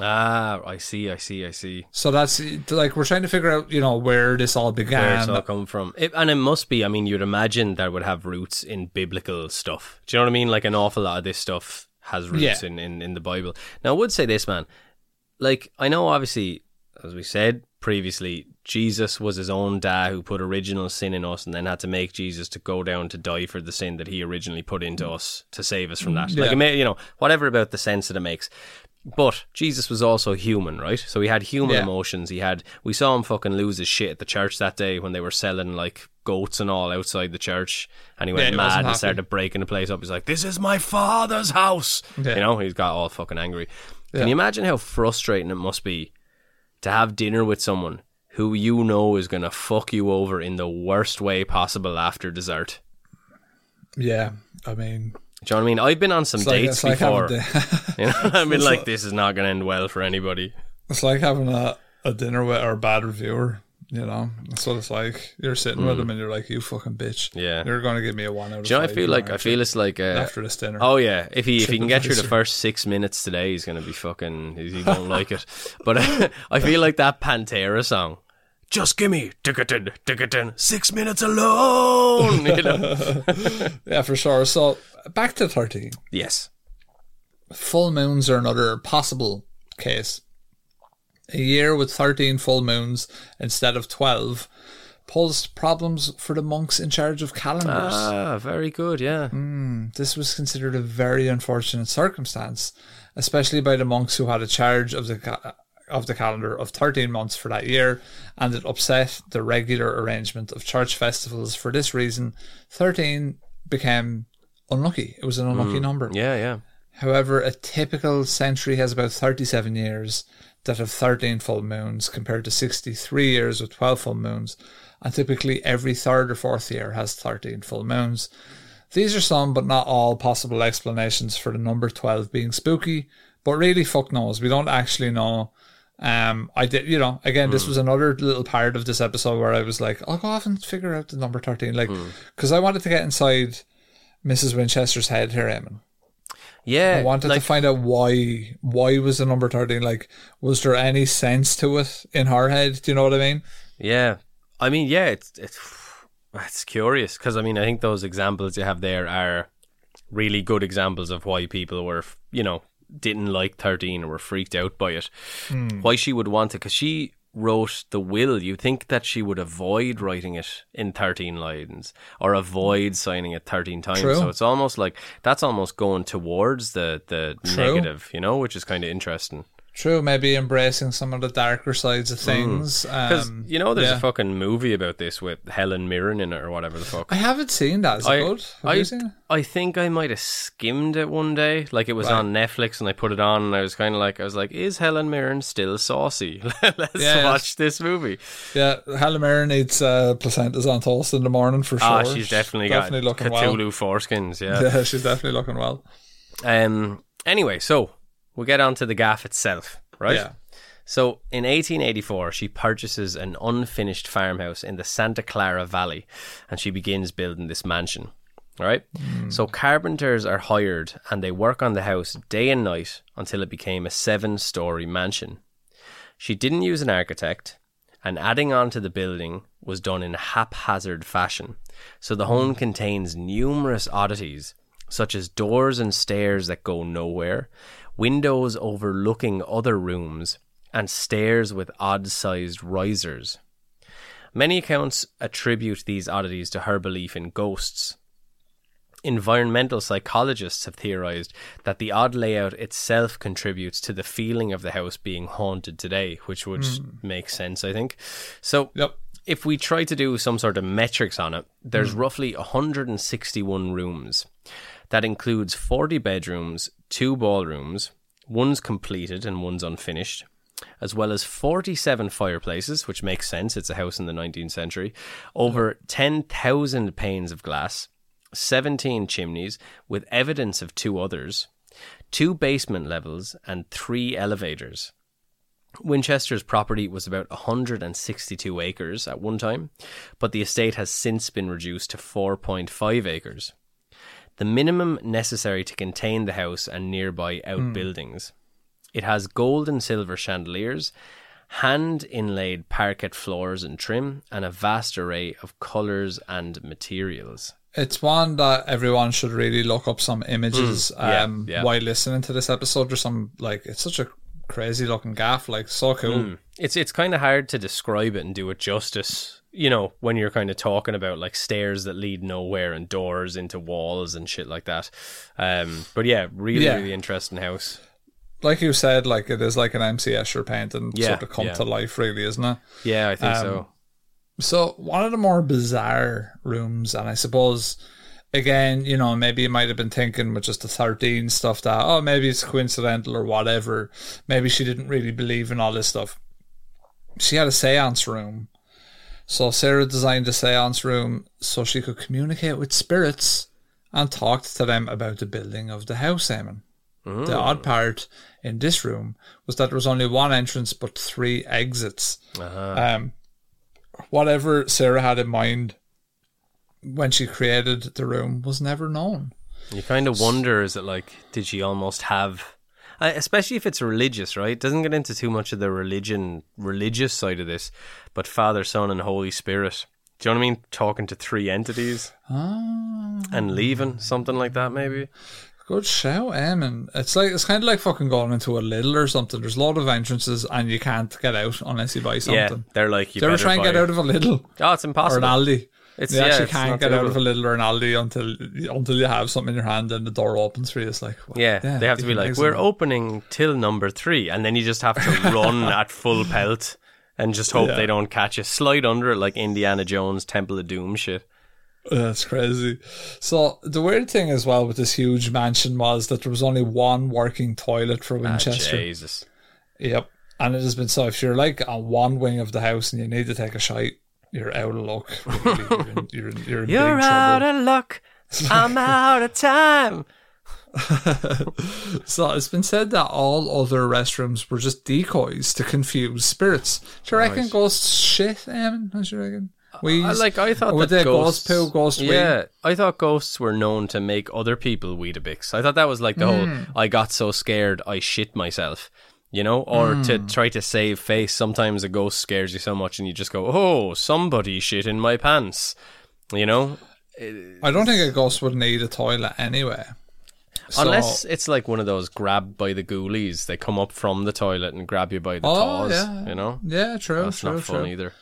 D: Ah, I see, I see, I see.
C: So that's like we're trying to figure out, you know, where this all began, Where
D: it's all come from. It, and it must be, I mean, you'd imagine that would have roots in biblical stuff. Do you know what I mean? Like an awful lot of this stuff has roots
C: Yeah.
D: in, in, in the Bible. Now, I would say this, man. Like, I know obviously, as we said previously, Jesus was his own dad who put original sin in us and then had to make Jesus to go down to die for the sin that he originally put into us to save us from that. Like,
C: Yeah.
D: may, you know, whatever about the sense that it makes. But Jesus was also human, right? So he had human
C: Yeah.
D: emotions. He had. We saw him fucking lose his shit at the church that day when they were selling like goats and all outside the church, and he went
C: he
D: mad and started breaking the place up. He's like, "This is my father's house,"
C: Yeah.
D: you know. He's got all fucking angry.
C: Yeah.
D: Can you imagine how frustrating it must be to have dinner with someone who you know is gonna fuck you over in the worst way possible after dessert?
C: yeah, I mean,
D: Do you know what I mean? I've been on some
C: it's
D: dates
C: like
D: before.
C: the- <laughs>
D: you know, I've been like,
C: like-
D: this is not gonna end well for anybody.
C: It's like having a, a dinner with our bad reviewer. You know, that's what it's like. You're sitting with them and you're like, "You fucking bitch."
D: Hmm. Yeah.
C: you're going to give me a one out of
D: Do you know? I feel like I feel it's like uh,
C: after this dinner.
D: Oh yeah, if he if he can get through the first six minutes today, he's gonna be fucking. He won't like it. But <laughs> I feel like that Pantera song. Just give me ticketed, ticketed, six minutes alone. You know? <laughs>
C: yeah, for sure. So back to thirteen.
D: yes.
C: Full moons are another possible case. A year with thirteen full moons instead of twelve posed problems for the monks in charge of calendars.
D: Ah, very good. Yeah.
C: This was considered a very unfortunate circumstance, especially by the monks who had a charge of the ca- of the calendar of 13 months for that year, and it upset the regular arrangement of church festivals. For this reason, 13 became unlucky. It was an unlucky hmm. number.
D: Yeah, yeah.
C: However, a typical century has about 37 years that have 13 full moons compared to 63 years with 12 full moons, and typically every third or fourth year has 13 full moons. These are some, but not all, possible explanations for the number 12 being spooky, but really, fuck knows. We don't actually know. Um, I did, you know, again, this hmm. was another little part of this episode where I was like, I'll go off and figure out the number 13, like, hmm. because I wanted to get inside Mrs. Winchester's head here, Eamon.
D: Yeah.
C: I wanted
D: like,
C: to find out why why was the number thirteen like was there any sense to it in her head? Do you know what I mean?
D: Yeah, I mean, yeah, it's it's it's curious because I mean, I think those examples you have there are really good examples of why people were, you know, didn't like thirteen or were freaked out by it.
C: Hmm.
D: Why she would want it because she wrote the will. You think that she would avoid writing it in thirteen lines or avoid signing it thirteen times.
C: True.
D: So it's almost like that's almost going towards the the
C: True.
D: negative, you know, which is kind of interesting.
C: True, maybe embracing some of the darker sides of things.
D: Because
C: Um,
D: you know, there's
C: yeah.
D: a fucking movie about this with Helen Mirren in it or whatever the fuck.
C: I haven't seen that. Is it
D: I,
C: good? Have
D: I,
C: you seen it?
D: I think I might have skimmed it one day. Like it was
C: Right.
D: on Netflix and I put it on and I was kind of like, I was like, is Helen Mirren still saucy? <laughs> Let's
C: Yeah, yeah.
D: watch this movie.
C: Yeah, Helen Mirren eats uh, placentas on toast in the morning for sure.
D: Ah, she's definitely,
C: definitely
D: got
C: looking
D: Cthulhu
C: well.
D: foreskins, yeah. <laughs>
C: Yeah, she's definitely looking well.
D: Um. Anyway, so we'll get on to the gaff itself, right?
C: Yeah.
D: So in 1884, she purchases an unfinished farmhouse in the Santa Clara Valley and she begins building this mansion. All right. Hmm. So carpenters are hired and they work on the house day and night until it became a seven story mansion. She didn't use an architect, and adding on to the building was done in haphazard fashion. So the home contains numerous oddities, such as doors and stairs that go nowhere, windows overlooking other rooms, and stairs with odd sized risers. Many accounts attribute these oddities to her belief in ghosts. Environmental psychologists have theorized that the odd layout itself contributes to the feeling of the house being haunted today, which would hmm. make sense, I think. So,
C: Yep.
D: if we try to do some sort of metrics on it, there's hmm. roughly 161 rooms. That includes 40 bedrooms, two ballrooms, One's completed and one's unfinished, as well as 47 fireplaces, which makes sense. It's a house in the 19th century. Over 10,000 panes of glass, 17 chimneys, with evidence of two others, two basement levels, and three elevators. Winchester's property was about 162 acres at one time, but the estate has since been reduced to 4.5 acres. The minimum necessary to contain the house and nearby outbuildings. It has gold and silver chandeliers, hand inlaid parquet floors and trim, and a vast array of colours and materials.
C: It's one that everyone should really look up some images
D: Mm, yeah,
C: um,
D: yeah.
C: while listening to this episode. There's some like it's such a crazy looking gaff, like so cool.
D: Mm. It's it's kind of hard to describe it and do it justice. You know, when you're kind of talking about like stairs that lead nowhere and doors into walls and shit like that. Um, but yeah, really,
C: Yeah.
D: really interesting house.
C: Like you said, like it is like an MC Escher painting
D: Yeah,
C: sort of come
D: yeah.
C: to life, really, isn't it?
D: Yeah, I think
C: Um,
D: so.
C: So one of the more bizarre rooms, and I suppose again, you know, maybe you might have been thinking with just the thirteen stuff that oh maybe it's coincidental or whatever. Maybe she didn't really believe in all this stuff. She had a seance room. So Sarah designed a seance room so she could communicate with spirits and talked to them about the building of the house, Eamon. The odd part in this room was that there was only one entrance but three exits. Um, whatever Sarah had in mind when she created the room was never known.
D: You kind of wonder, is it like, did she almost have, uh, especially if it's religious, right? It Doesn't get into too much of the religion, religious side of this, but Father, Son, and Holy Spirit. Do you know what I mean? Talking to three entities
C: Ah,
D: and leaving, something like that, maybe.
C: good shout, Eamon. It's like it's kind of like fucking going into a Lidl or something. There's a lot of entrances and you can't get out unless you buy something.
D: Yeah, they're like, you
C: Do you ever try and get out of a Lidl
D: Oh, it's
C: or an
D: impossible.
C: Aldi?
D: It's
C: you
D: yeah,
C: actually can't get out of a Lidl or an Aldi until until you have something in your hand and the door opens for you. It's like well,
D: Yeah, they have to be like, we're
C: in
D: opening till number three, and then you just have to <laughs> run at full pelt and just hope
C: Yeah.
D: they don't catch you. Slide under it like Indiana Jones Temple of Doom shit.
C: That's crazy. So the weird thing as well with this huge mansion was that there was only one working toilet for
D: Ah,
C: Winchester.
D: Jesus.
C: Yep. And it has been so if you're like on one wing of the house and you need to take a shite, you're out of luck. Really. <laughs> You're in, you're in, you're in
D: You're out
C: trouble.
D: of luck. <laughs> I'm out of time. <laughs>
C: So it's been said that all other restrooms were just decoys to confuse spirits. Do you reckon ghosts shit, Eamon? What do you reckon? We
D: I, like I thought that ghosts,
C: ghost poo, ghost wee?
D: yeah, I thought ghosts were known to make other people Weetabix. I thought that was like the
C: Hmm.
D: whole I got so scared I shit myself. You know, or
C: Hmm.
D: to try to save face. Sometimes a ghost scares you so much, and you just go, "Oh, somebody shit in my pants." You know,
C: I don't think a ghost would need a toilet anyway. So-
D: unless it's like one of those grab by the ghoulies. They come up from the toilet and grab you by the
C: Oh,
D: paws.
C: yeah.
D: You know,
C: Yeah, true,
D: that's
C: true,
D: not fun
C: true.
D: either.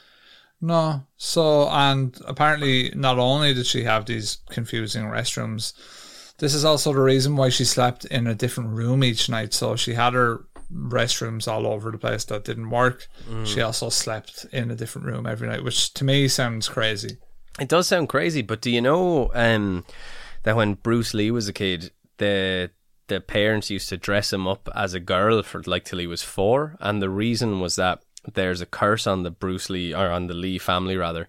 C: No. So, and apparently, not only did she have these confusing restrooms, this is also the reason why she slept in a different room each night. So she had her restrooms all over the place that didn't work.
D: Mm.
C: She also slept in a different room every night, which to me sounds crazy.
D: It does sound crazy, but do you know um, that when Bruce Lee was a kid, the the parents used to dress him up as a girl for like till he was four, and the reason was that there's a curse on the Bruce Lee or on the Lee family rather,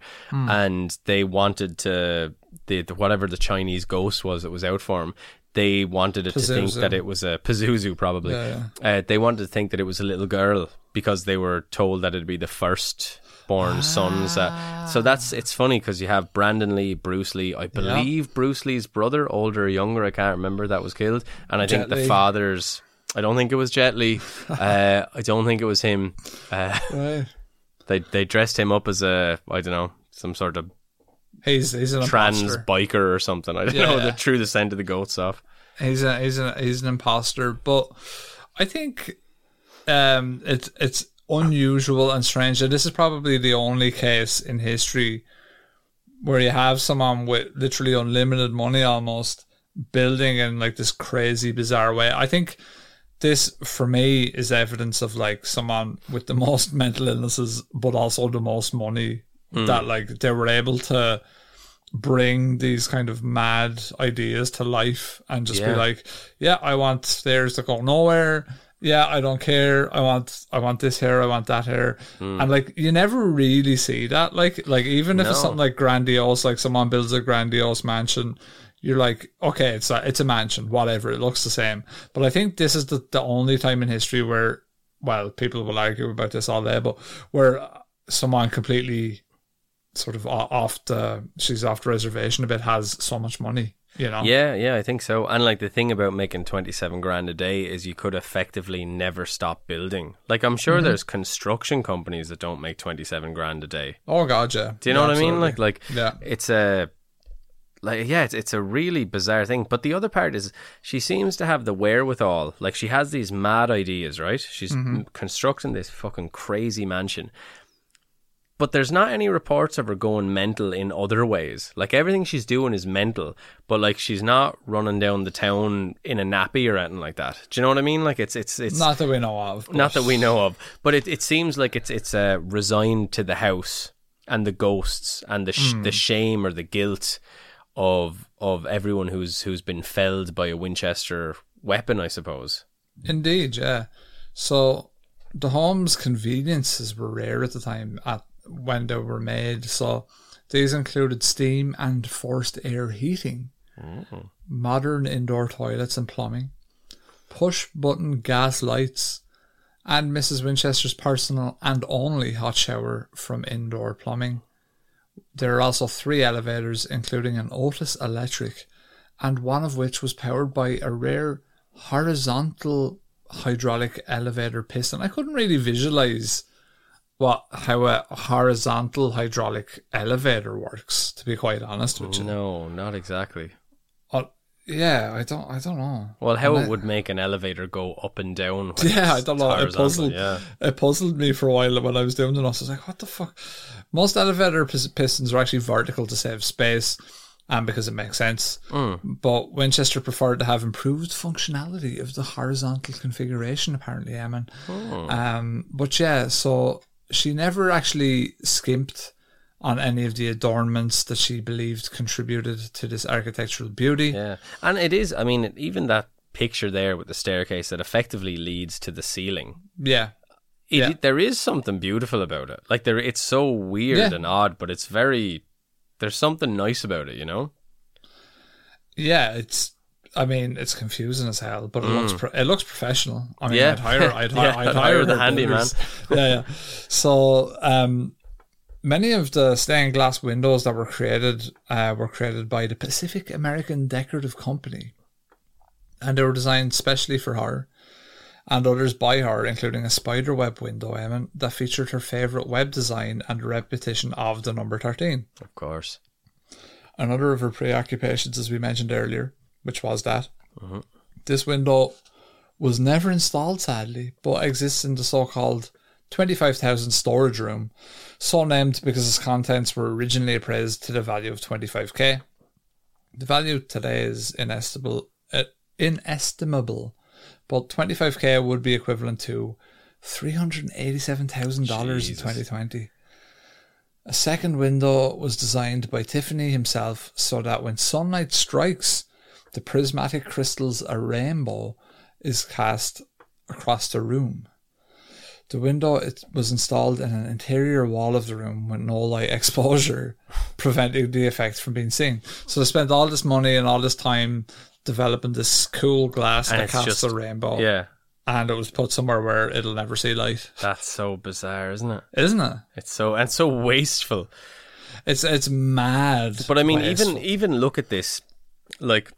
D: and they wanted to the, the whatever the Chinese ghost was that was out for him. They wanted it to think that it was a Pazuzu, probably.
C: Yeah,
D: Uh, they wanted to think that it was a little girl because they were told that it'd be the first born sons. Uh, so that's it's funny because you have Brandon Lee, Bruce Lee. I believe Bruce Lee's brother, older or younger, I can't remember. That was killed, and I think
C: Jet
D: the father's. I don't think it was Jet Li. <laughs> uh, I don't think it was him. Uh,
C: Right.
D: they they dressed him up as a I don't know some sort of
C: He's he's an
D: trans
C: imposter.
D: biker or something. I don't know.
C: Yeah.
D: Threw the scent of the goats stuff.
C: He's a he's a he's an imposter, but I think um it's it's unusual and strange. And this is probably the only case in history where you have someone with literally unlimited money almost building in like this crazy bizarre way. I think this for me is evidence of like someone with the <laughs> most mental illnesses but also the most money that mm. like they were able to bring these kind of mad ideas to life and just
D: Yeah.
C: be like, yeah, I want stairs that go nowhere. yeah, I don't care. I want, I want this hair. I want that hair. Hmm. And like, you never really see that. Like, like even if it's something like grandiose, like someone builds a grandiose mansion, you're like, okay, it's a, it's a mansion, whatever. It looks the same. But I think this is the, the only time in history where, well, people will argue about this all day, but where someone completely sort of off the, she's off the reservation a bit, has so much money, you know?
D: Yeah, yeah, I think so. And like the thing about making 27 grand a day is you could effectively never stop building. Like I'm sure there's construction companies that don't make 27 grand a day.
C: Oh God, yeah.
D: Do you know
C: Yeah,
D: what I mean? Like like
C: Yeah.
D: it's a like yeah, it's it's a really bizarre thing. But the other part is she seems to have the wherewithal. Like she has these mad ideas, right? She's
C: Mm-hmm.
D: constructing this fucking crazy mansion. But there's not any reports of her going mental in other ways. Like everything she's doing is mental, but like she's not running down the town in a nappy or anything like that. Do you know what I mean? Like it's it's it's
C: Not that we know of.
D: not
C: but-
D: that we know of, but it, it seems like it's it's uh, resigned to the house and the ghosts and the sh- the shame or the guilt of of everyone who's who's been felled by a Winchester weapon, I suppose.
C: Indeed, yeah. So the home's conveniences were rare at the time at when they were made. So these included steam and forced air heating, mm. modern indoor toilets and plumbing, push button gas lights, and Mrs. Winchester's personal and only hot shower from indoor plumbing. There are also three elevators, including an Otis electric, and one of which was powered by a rare horizontal hydraulic elevator piston. I couldn't really visualize what how a horizontal hydraulic elevator works. To be quite honest with you,
D: No, not exactly.
C: Uh, yeah, I don't, I don't know.
D: Well, how
C: And
D: it
C: I-
D: would make an elevator go up and down?
C: Yeah, I don't know. It puzzled.
D: Yeah,
C: It puzzled me for a while when I was doing it. I was like, "What the fuck?" Most elevator pistons are actually vertical to save space, and because it makes sense. But Winchester preferred to have improved functionality of the horizontal configuration. Apparently, Eamon. Um, but yeah, so she never actually skimped on any of the adornments that she believed contributed to this architectural beauty.
D: yeah, and it is. I mean, even that picture there with the staircase that effectively leads to the ceiling.
C: Yeah,
D: it,
C: Yeah.
D: there is something beautiful about it. Like there, it's so weird
C: Yeah.
D: and odd, but it's very. There's something nice about it, you know.
C: Yeah, it's. I mean, it's confusing as hell, but it looks pro- it looks professional. I mean,
D: Mm. Yeah.
C: I'd hire <laughs> I'd,
D: Yeah,
C: I'd
D: I'd
C: hire,
D: the handyman.
C: yeah, yeah. So, um, many of the stained glass windows that were created uh, were created by the Pacific American Decorative Company, and they were designed specially for her. And others by her, including a spider web window, Eamon, that featured her favourite web design and repetition of the number 13
D: Of course.
C: another of her preoccupations, as we mentioned earlier, which was that this window was never installed, sadly, but exists in the so-called 25,000 storage room, so named because its contents were originally appraised to the value of 25k. The value today is inestimable, uh, inestimable, but 25k would be equivalent to $387,000 in 2020. A second window was designed by Tiffany himself so that when sunlight strikes, the prismatic crystals a rainbow is cast across the room. The window it was installed in an interior wall of the room with no light <laughs> exposure, preventing the effect from being seen. So they spent all this money and all this time developing this cool glass
D: And
C: that casts
D: just-
C: a rainbow,
D: Yeah,
C: and it was put somewhere where it'll never see light,
D: that's so bizarre, isn't it?
C: isn't it?
D: It's so and so wasteful.
C: It's it's mad.
D: But I mean,
C: wasteful.
D: even even look at this, like,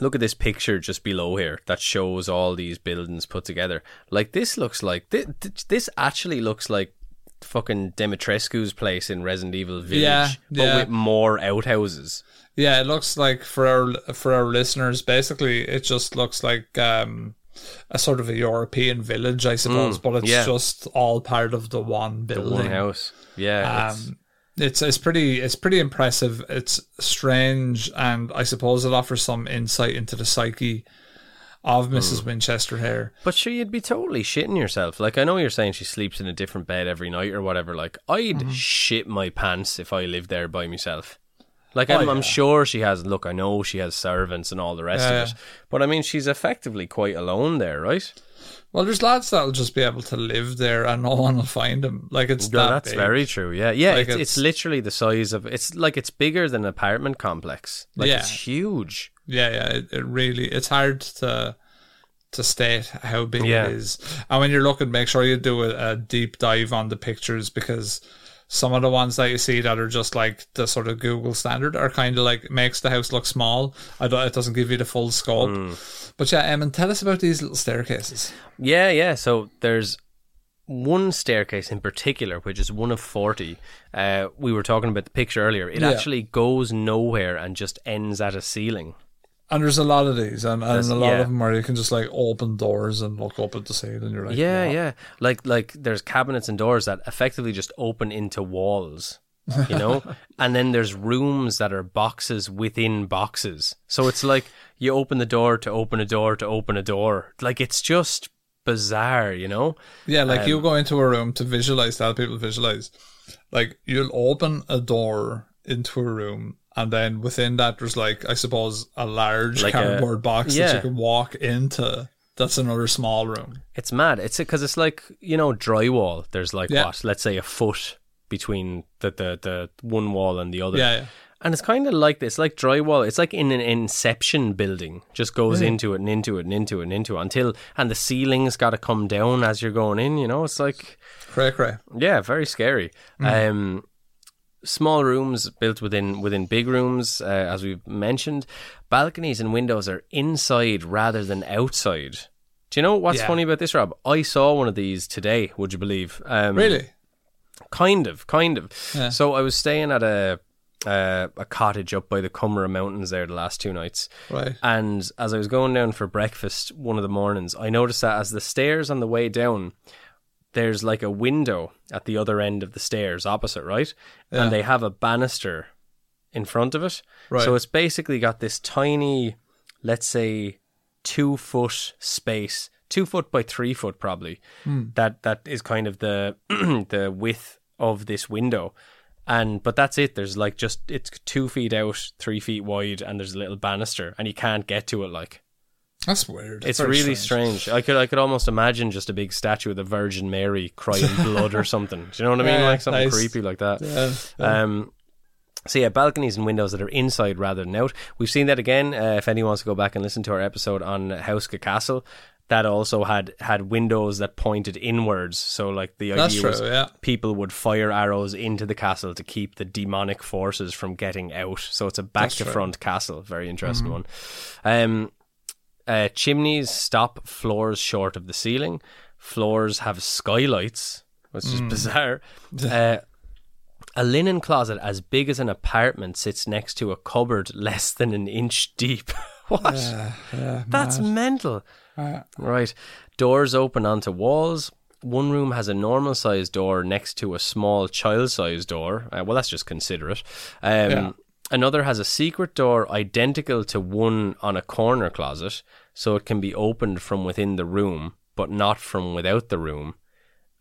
D: look at this picture just below here that shows all these buildings put together. Like this looks like this, this actually looks like fucking Dimitrescu's place in Resident Evil Village,
C: Yeah,
D: but
C: yeah.
D: with more outhouses.
C: Yeah, it looks like for our for our listeners, basically, it just looks like um, a sort of a European village, I suppose, but it's
D: Mm, yeah.
C: just all part of the one
D: The
C: building.
D: one house, yeah.
C: Um, it's it's pretty it's pretty impressive. It's strange, and I suppose it offers some insight into the psyche of Mrs.
D: Mm.
C: Winchester here.
D: But sure, you'd be totally shitting yourself. Like, I know you're saying she sleeps in a different bed every night or whatever. Like, I'd
C: Mm-hmm.
D: shit my pants if I lived there by myself. Like,
C: Oh,
D: I'm, I'm sure she has. Look, I know she has servants and all the rest
C: Yeah.
D: of it. But I mean, she's effectively quite alone there, right?
C: Well, there's lads that'll just be able to live there and no one will find them. Like it's
D: No,
C: that
D: that's
C: big.
D: very true. Yeah, yeah.
C: Like
D: it's, it's
C: it's-
D: literally the size of. It's like it's bigger than an apartment complex. Like
C: Yeah.
D: it's huge.
C: Yeah, yeah. It, it really it's hard to to state how big
D: Yeah.
C: it is. And when you're looking, make sure you do a, a deep dive on the pictures because some of the ones that you see that are just like the sort of Google standard are kind of like makes the house look small. I don't, it doesn't give you the full scope.
D: Hmm.
C: But yeah, Eamon, tell us about these little staircases.
D: Yeah, yeah. So there's one staircase in particular, which is one of 40. Uh, we were talking about the picture earlier. It
C: Yeah.
D: actually goes nowhere and just ends at a ceiling.
C: And there's a lot of these, and, and
D: There's-
C: a lot
D: yeah.
C: of them where you can just like open doors and look up at the ceiling. And you're like,
D: yeah,
C: "What?"
D: yeah. Like like there's cabinets and doors that effectively just open into walls. You know? <laughs> and then there's rooms that are boxes within boxes. So it's like you open the door to open a door to open a door. Like it's just bizarre, you know?
C: Yeah, like
D: Um,
C: you go into a room to visualize, tell people visualize. Like you'll open a door into a room, and then within that, there's like I suppose a large
D: Like a-
C: cardboard box that you can walk into. That's another small room.
D: It's mad. It's because it's like you know drywall. There's like
C: Yeah.
D: what? Let's say a foot between the the, the one wall and the other.
C: Yeah, yeah.
D: And it's kind of like this, like drywall. It's like in an Inception building, just goes into it and into it and into it and into it until, and the ceiling's got to come down as you're going in. You know, it's like
C: Cray cray.
D: yeah, very scary. Um, small rooms built within within big rooms, uh, as we've mentioned. Balconies and windows are inside rather than outside. Do you know what's
C: Yeah.
D: funny about this, Rob? I saw one of these today. Would you believe? Um,
C: Really?
D: Kind of, kind of.
C: Yeah.
D: So I was staying at a uh, a cottage up by the Comeragh Mountains there the last two nights.
C: Right.
D: And as I was going down for breakfast one of the mornings, I noticed that as the stairs on the way down, there's like a window at the other end of the stairs opposite, right?
C: Yeah.
D: And they have a banister in front of it.
C: Right.
D: So it's basically got this tiny, let's say, two foot space, two foot by three foot probably. Hmm. That that is kind of the <clears throat> the width of this window. And but that's it. There's like just it's two feet out, three feet wide, and there's a little banister, and you can't get to it. Like
C: That's weird.
D: it's really strange. I could I could almost imagine just a big statue of the Virgin Mary crying <laughs> blood or something. Do you know what I mean?
C: Yeah,
D: like something
C: nice.
D: creepy like that.
C: Yeah.
D: Um, so yeah, balconies and windows that are inside rather than out. We've seen that again. Uh, if anyone wants to go back and listen to our episode on Houska Castle, that also had had windows that pointed inwards. So like the idea
C: true,
D: was
C: yeah.
D: people would fire arrows into the castle to keep the demonic forces from getting out. So it's a back
C: That's
D: to
C: true. Mm-hmm.
D: front castle. Very interesting one. Um, uh, chimneys stop floors short of the ceiling. Floors have skylights, which
C: Mm.
D: is bizarre. <laughs> Uh, a linen closet as big as an apartment sits next to a cupboard <laughs> less than an inch deep. <laughs> what? That's mental. Right. Doors open onto walls. One room has a normal sized door next to a small child sized door. Uh, well, that's just considerate. Um,
C: Yeah.
D: Another has a secret door identical to one on a corner closet, so it can be opened from within the room, but not from without the room.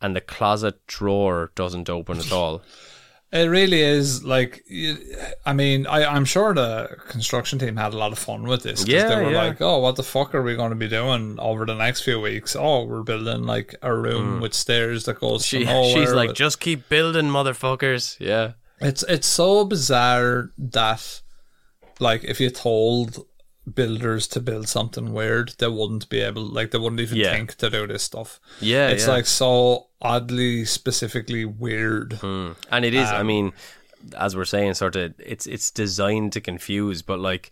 D: And the closet drawer doesn't open at all. <laughs>
C: It really is like, I mean, I, I'm sure the construction team had a lot of fun with this. 'cause
D: Yeah,
C: they were
D: yeah.
C: like, oh, what the fuck are we going to be doing over the next few weeks? Oh, we're building like a room with stairs that goes
D: Mm. She,
C: to <laughs> nowhere.
D: she's like,
C: with-
D: just keep building, motherfuckers. Yeah.
C: It's it's so bizarre that like if you told builders to build something weird, they wouldn't be able like they wouldn't even
D: Yeah.
C: think to do this stuff.
D: Yeah.
C: it's
D: yeah.
C: like so oddly specifically weird.
D: Mm. And it is.
C: Um,
D: I mean, as we're saying, sort of, it's it's designed to confuse, but like,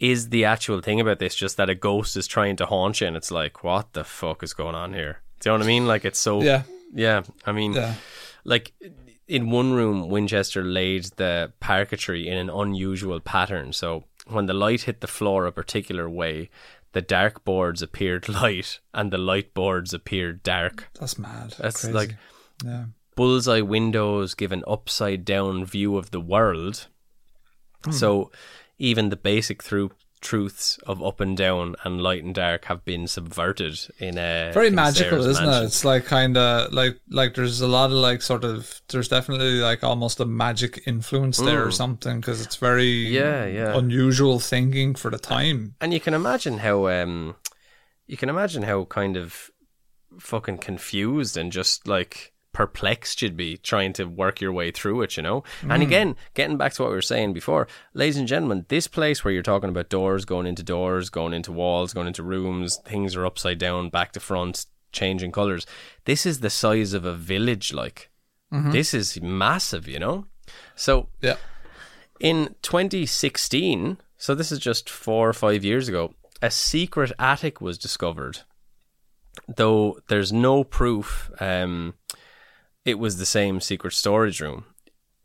D: is the actual thing about this just that a ghost is trying to haunt you, and it's like, what the fuck is going on here? Do you know what I mean? Like, it's so.
C: Yeah.
D: Yeah. I mean,
C: Yeah.
D: like. In one room, Winchester laid the parquetry in an unusual pattern. So when the light hit the floor a particular way, the dark boards appeared <laughs> light and the light boards appeared dark.
C: That's mad.
D: That's
C: Crazy.
D: like
C: yeah.
D: bullseye windows give an upside down view of the world. Hmm. So even the basic through truths of up and down and light and dark have been subverted in a
C: very
D: in
C: magical,
D: Sarah's
C: isn't
D: mansion.
C: it? It's like kind of like like there's a lot of like sort of there's definitely like almost a magic influence there or something because it's very
D: Mm. Yeah, yeah.
C: unusual thinking for the time.
D: And you can imagine how um you can imagine how kind of fucking confused and just like perplexed you'd be trying to work your way through it, you know? And again, getting back to what we were saying before, ladies and gentlemen, this place where you're talking about doors going into doors, going into walls, going into rooms, things are upside down, back to front, changing colours. This is the size of a village, like. This is massive, you know? So
C: Yeah.
D: in 2016, so this is just four or five years ago, a secret attic was discovered. Though there's no proof um, it was the same secret storage room.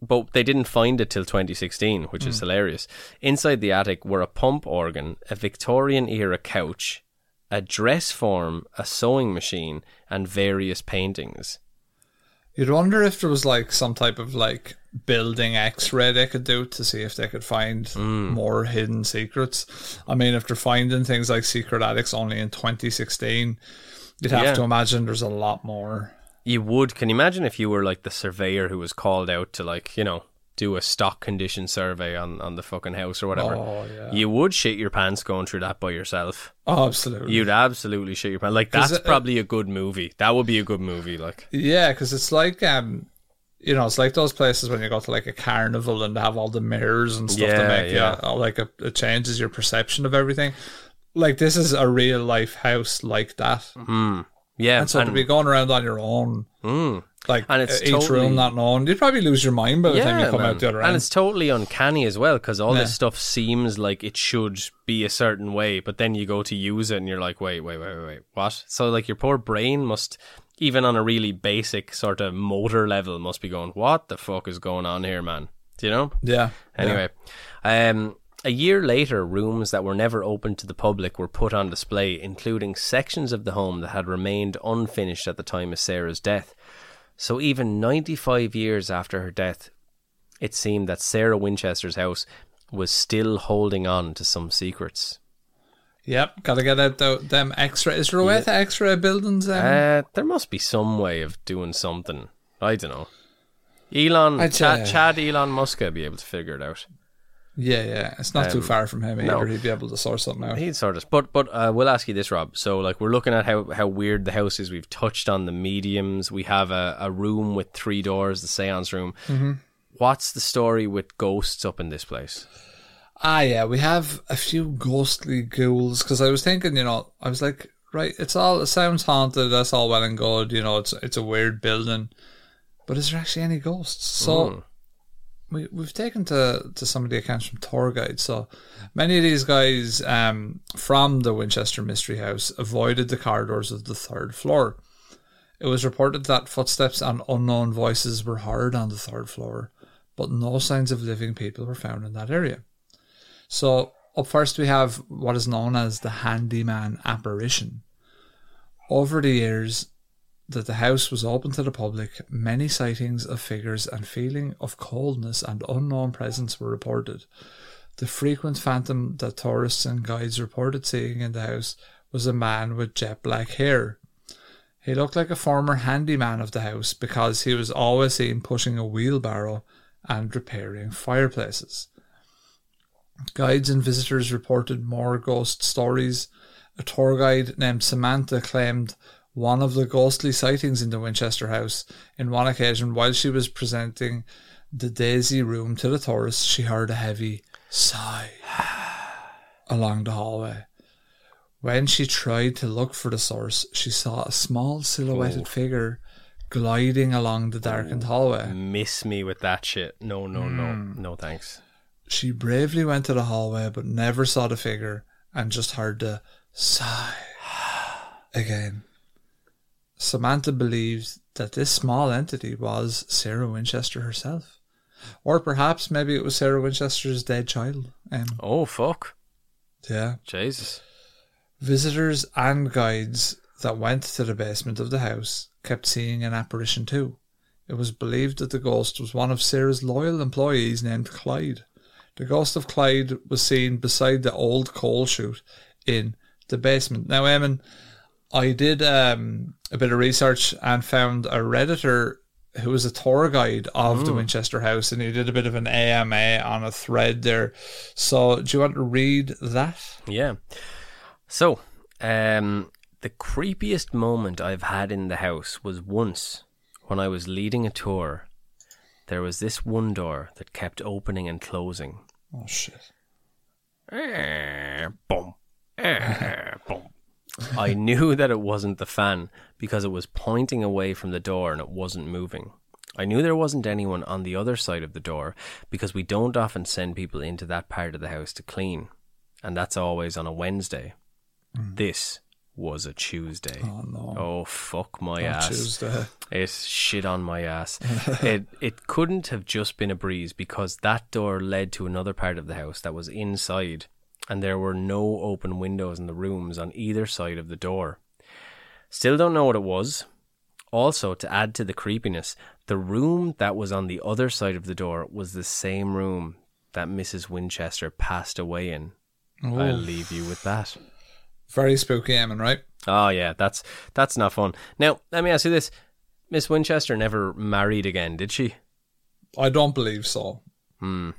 D: But they didn't find it till 2016, which is hilarious. Inside the attic were a pump organ, a Victorian era couch, a dress form, a sewing machine, and various paintings.
C: You'd wonder if there was like some type of like building X-ray they could do to see if they could find
D: Mm.
C: more hidden secrets. I mean, if they're finding things like secret attics only in 2016, you'd have
D: Yeah.
C: to imagine there's a lot more.
D: You would. Can you imagine if you were like the surveyor who was called out to like, you know, do a stock condition survey on, on the fucking house or whatever?
C: Oh yeah,
D: You would shit your pants going through that by yourself.
C: oh, absolutely.
D: You'd absolutely shit your pants. Like that's
C: it- uh,
D: probably a good movie. That would be a good movie. Like
C: Yeah, because it's like um, you know, it's like those places when you go to like a carnival and have all the mirrors and stuff to
D: Yeah,
C: make
D: yeah.
C: yeah, like a, it changes your perception of everything. Like this is a real life house like that, hmm.
D: Yeah,
C: and so to
D: and-
C: be going around on your own,
D: mm,
C: like
D: And it's
C: each
D: totally-
C: room not known, you'd probably lose your mind by the time you come
D: man.
C: out the other end.
D: and it's totally uncanny as well because all
C: Yeah.
D: this stuff seems like it should be a certain way, but then you go to use it and you're like, wait, wait, wait, wait, wait, what? So like your poor brain must, even on a really basic sort of motor level, must be going, what the fuck is going on here, man? Do you know?
C: yeah.
D: Anyway, um, a year later, rooms that were never opened to the public were put on display, including sections of the home that had remained unfinished at the time of Sarah's death. So, even 95 years after her death, it seemed that Sarah Winchester's house was still holding on to some secrets.
C: Yep, gotta get out the, them extra. Is there a way to extra buildings? Um,
D: Uh, there must be some way of doing something. I don't know. Elon, Chad, Chad Elon Musk be able to figure it out.
C: Yeah, yeah. It's not too
D: um,
C: far from him either.
D: no.
C: He'd be able to sort something out.
D: He'd sort of, but but uh, we'll ask you this, Rob. So like we're looking at how how weird the house is. We've touched on the mediums. We have a, a room with three doors, the seance room. Mm-hmm. What's the story with ghosts up in this place?
C: Ah, yeah, we have a few ghostly ghouls because I was thinking, you know, I was like, right, it's all it sounds haunted. That's all well and good, you know. It's it's a weird building, but is there actually any ghosts? So we we've taken to to some of the accounts from tour guides. So many of these guys um, from the Winchester Mystery House avoided the corridors of the third floor. It was reported that footsteps and unknown voices were heard on the third floor, but no signs of living people were found in that area. So up first we have what is known as the handyman apparition. Over the years that the house was open to the public, many sightings of figures and feeling of coldness and unknown presence were reported. The frequent phantom that tourists and guides reported seeing in the house was a man with jet black hair. He looked like a former handyman of the house because he was always seen pushing a wheelbarrow and repairing fireplaces. Guides and visitors reported more ghost stories. A tour guide named Samantha claimed one of the ghostly sightings in the Winchester house. In one occasion, while she was presenting the Daisy room to the tourists, she heard a heavy sigh <sighs> along the hallway. When she tried to look for the source, she saw a small silhouetted oh. figure gliding along the darkened oh, hallway.
D: Miss me with that shit. No, no, no, hmm. no, thanks.
C: She bravely went to the hallway but never saw the figure and just heard the sigh <sighs> again. Samantha believed that this small entity was Sarah Winchester herself. Or perhaps maybe it was Sarah Winchester's dead child. Um,
D: Oh fuck,
C: yeah.
D: Jesus.
C: Visitors and guides that went to the basement of the house kept seeing an apparition too. It was believed that the ghost was one of Sarah's loyal employees named Clyde. The ghost of Clyde was seen beside the old coal chute in the basement. Now, Eamon, I did um, a bit of research and found a Redditor who was a tour guide of the Winchester House, and he did a bit of an AMA on a thread there. So, do you want to read that?
D: Yeah. So, um, the creepiest moment I've had in the house was once when I was leading a tour. There was this one door that kept opening and closing.
C: Oh shit.
D: Eh, boom, eh, boom. <laughs> I knew that it wasn't the fan because it was pointing away from the door and it wasn't moving. I knew there wasn't anyone on the other side of the door because we don't often send people into that part of the house to clean, and that's always on a Wednesday. Mm. This was a Tuesday.
C: Oh no.
D: Oh fuck my
C: On
D: ass!
C: Tuesday.
D: It shit on my ass. <laughs> it it couldn't have just been a breeze because that door led to another part of the house that was inside, and there were no open windows in the rooms on either side of the door. Still don't know what it was. Also, to add to the creepiness, the room that was on the other side of the door was the same room that Mrs. Winchester passed away in. I'll leave you with that.
C: Very spooky, Eamon, right?
D: Oh yeah, that's that's not fun. Now let me ask you this: Miss Winchester never married again, did she?
C: I don't believe so.
D: Hmm.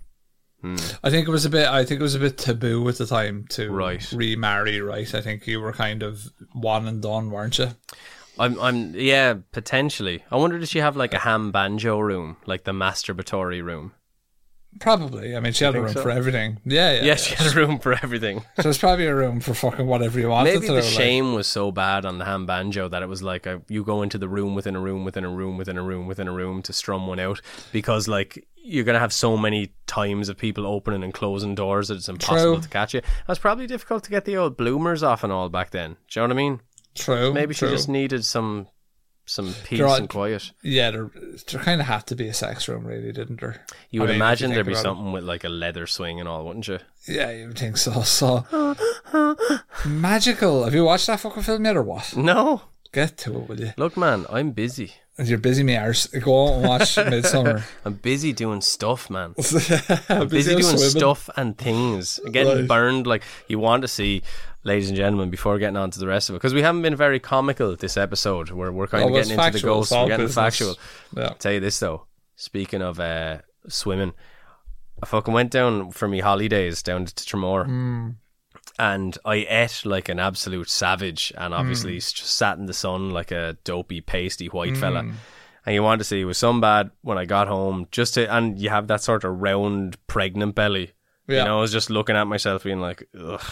C: I think it was a bit. I think it was a bit taboo at the time to
D: Right.
C: remarry. Right. I think you were kind of one and done, weren't you?
D: I'm, I'm, yeah, potentially. I wonder did she have like a ham banjo room, like the masturbatory room?
C: Probably. I mean, she had a room
D: so?
C: for everything. Yeah, yeah.
D: Yeah, she had a room for everything.
C: So there's probably a room for fucking whatever you wanted.
D: Maybe the
C: like-
D: shame was so bad on the ham banjo that it was like a, you go into the room within a room within a room within a room within a room to strum one out because like you're gonna have so many times of people opening and closing doors that it's impossible
C: True.
D: to catch you. It was probably difficult to get the old bloomers off and all back then. Do you know what I mean?
C: True.
D: Maybe she just needed some some <sighs> peace
C: are-
D: and quiet.
C: Yeah, there, there kind of had to be a sex room, really, didn't there?
D: You
C: I
D: would
C: mean,
D: imagine there'd be
C: about it.
D: something with like a leather swing and all, wouldn't you?
C: Yeah, you would think so. So magical. Have you watched that fucking film yet, or what?
D: No.
C: Get to it, will you?
D: Look, man, I'm busy.
C: You're busy, me arse. Go out and watch <laughs> Midsommar.
D: I'm busy doing stuff, man. <laughs>
C: I'm
D: busy doing
C: swimming.
D: stuff and things, getting
C: Right.
D: burned. Like you want to see, ladies and gentlemen, before getting on to the rest of it, because we haven't been very comical this episode. We're we're kind
C: Oh,
D: of getting into the
C: factual,
D: ghosts.
C: it's all
D: We're getting
C: business.
D: factual.
C: Yeah.
D: tell you this though. Speaking of uh, swimming, I fucking went down for me holidays down to Tramore.
C: Hmm.
D: And I ate like an absolute savage, and obviously just sat in the sun like a dopey, pasty white fella.
C: Hmm.
D: And you want to see it was some bad when I got home, just to, and you have that sort of round, pregnant belly.
C: Yeah.
D: You know, I was just looking at myself, being like, ugh.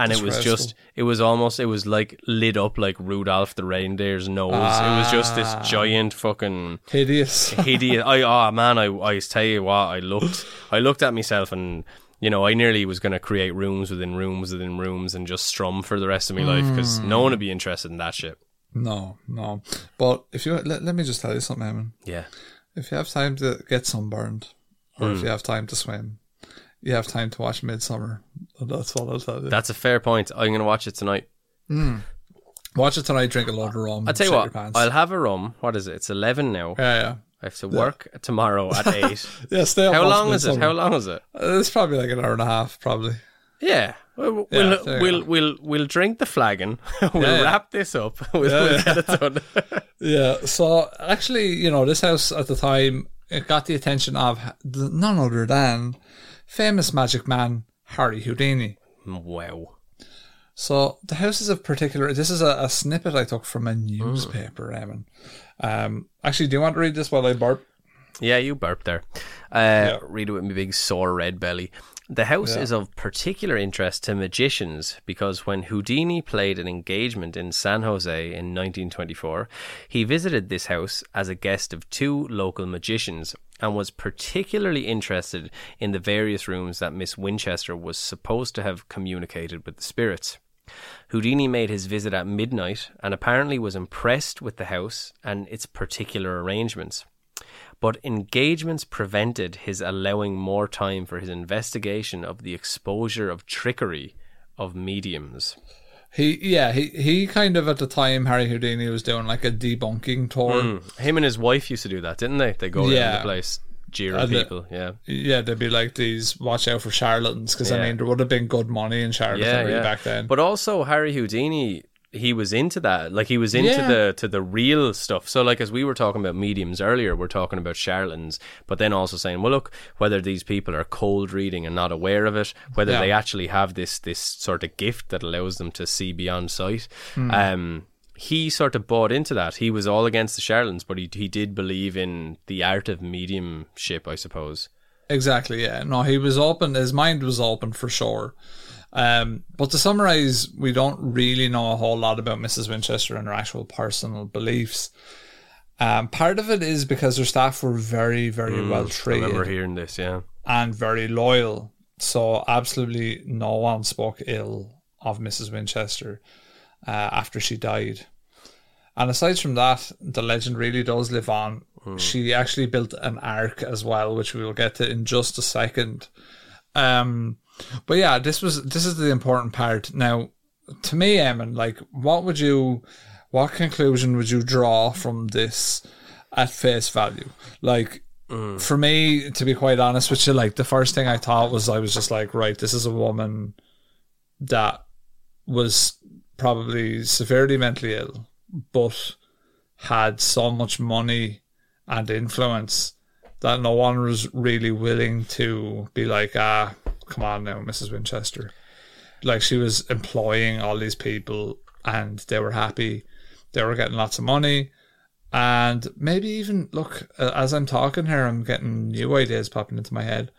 D: And it was just, it was almost, it was like lit up like Rudolph the reindeer's nose. it was just this
C: Ah.
D: giant fucking
C: Hideous.
D: hideous. <laughs> I oh man, I I tell you what, I looked I looked at myself and you know I nearly was going to create rooms within rooms within rooms and just strum for the rest of my life because no one would be interested in that shit.
C: no, no. But if you let, let me just tell you something, Eamon.
D: Yeah,
C: If you have time to get sunburned, or
D: Hmm.
C: if you have time to swim, you have time to watch Midsommar. That's what I'll tell you.
D: that's a fair point. I'm going to watch it tonight.
C: watch it tonight. Drink a lot of rum.
D: I'll tell you what. I'll have a rum. What is it? It's eleven now.
C: yeah, yeah.
D: I have to work tomorrow at <laughs> eight.
C: Yeah, stay up.
D: How long is it? How long is it?
C: Uh, It's probably like an hour and a half, probably.
D: Yeah. We'll
C: Yeah,
D: we'll, we'll, we'll we'll drink the flagon. <laughs> we'll
C: Yeah, yeah.
D: wrap this up. We'll, <laughs>
C: Yeah,
D: we'll
C: yeah.
D: get it done.
C: Yeah. So actually, you know, this house at the time it got the attention of none other than famous magic man Harry Houdini.
D: wow.
C: So the house is a particular. This is a, a snippet I took from a
D: Mm.
C: newspaper, Eamon. Um, actually, do you want to read this while I burp?
D: Yeah, you burped there. Uh, Read it with me big sore red belly. The house
C: Yeah.
D: is of particular interest to magicians because when Houdini played an engagement in San Jose in 1924, he visited this house as a guest of two local magicians and was particularly interested in the various rooms that Miss Winchester was supposed to have communicated with the spirits. Houdini made his visit at midnight and apparently was impressed with the house and its particular arrangements but engagements prevented his allowing more time for his investigation of the exposure of trickery of mediums.
C: He, yeah, he, he kind of at the time Harry Houdini was doing like a debunking tour.
D: Hmm. Him and his wife used to do that, didn't they? They go around the place jeering
C: And the-
D: people. Yeah,
C: Yeah, they'd be like these watch out for charlatans because I mean there would have been good money in charlatanry
D: yeah, yeah.
C: back then.
D: But also Harry Houdini he was into that. Like he was into
C: Yeah.
D: the to the real stuff. So like as we were talking about mediums earlier, we're talking about charlatans, but then also saying, well, look, whether these people are cold reading and not aware of it, whether
C: Yeah.
D: they actually have this this sort of gift that allows them to see beyond sight.
C: Hmm.
D: Um, he sort of bought into that. He was all against the charlatans, but he he did believe in the art of mediumship, I suppose.
C: Exactly, yeah. No, he was open. His mind was open for sure. Um, but to summarize, we don't really know a whole lot about Mrs. Winchester and her actual personal beliefs. Um, part of it is because her staff were very, very well
D: trained. I remember hearing this, yeah.
C: and very loyal. So absolutely no one spoke ill of Mrs. Winchester uh, after she died. And aside from that, the legend really does live on. She actually built an ark as well, which we will get to in just a second. Um, but yeah, this was this is the important part. Now, to me, Eamon, like, what would you, what conclusion would you draw from this at face value? Like, for me, to be quite honest with you, like the first thing I thought was I was just like, right, this is a woman that was probably severely mentally ill, but had so much money and influence that no one was really willing to be like, ah, come on now, Mrs. Winchester. Like she was employing all these people and they were happy. They were getting lots of money. And maybe even, look, as I'm talking here, I'm getting new ideas popping into my head.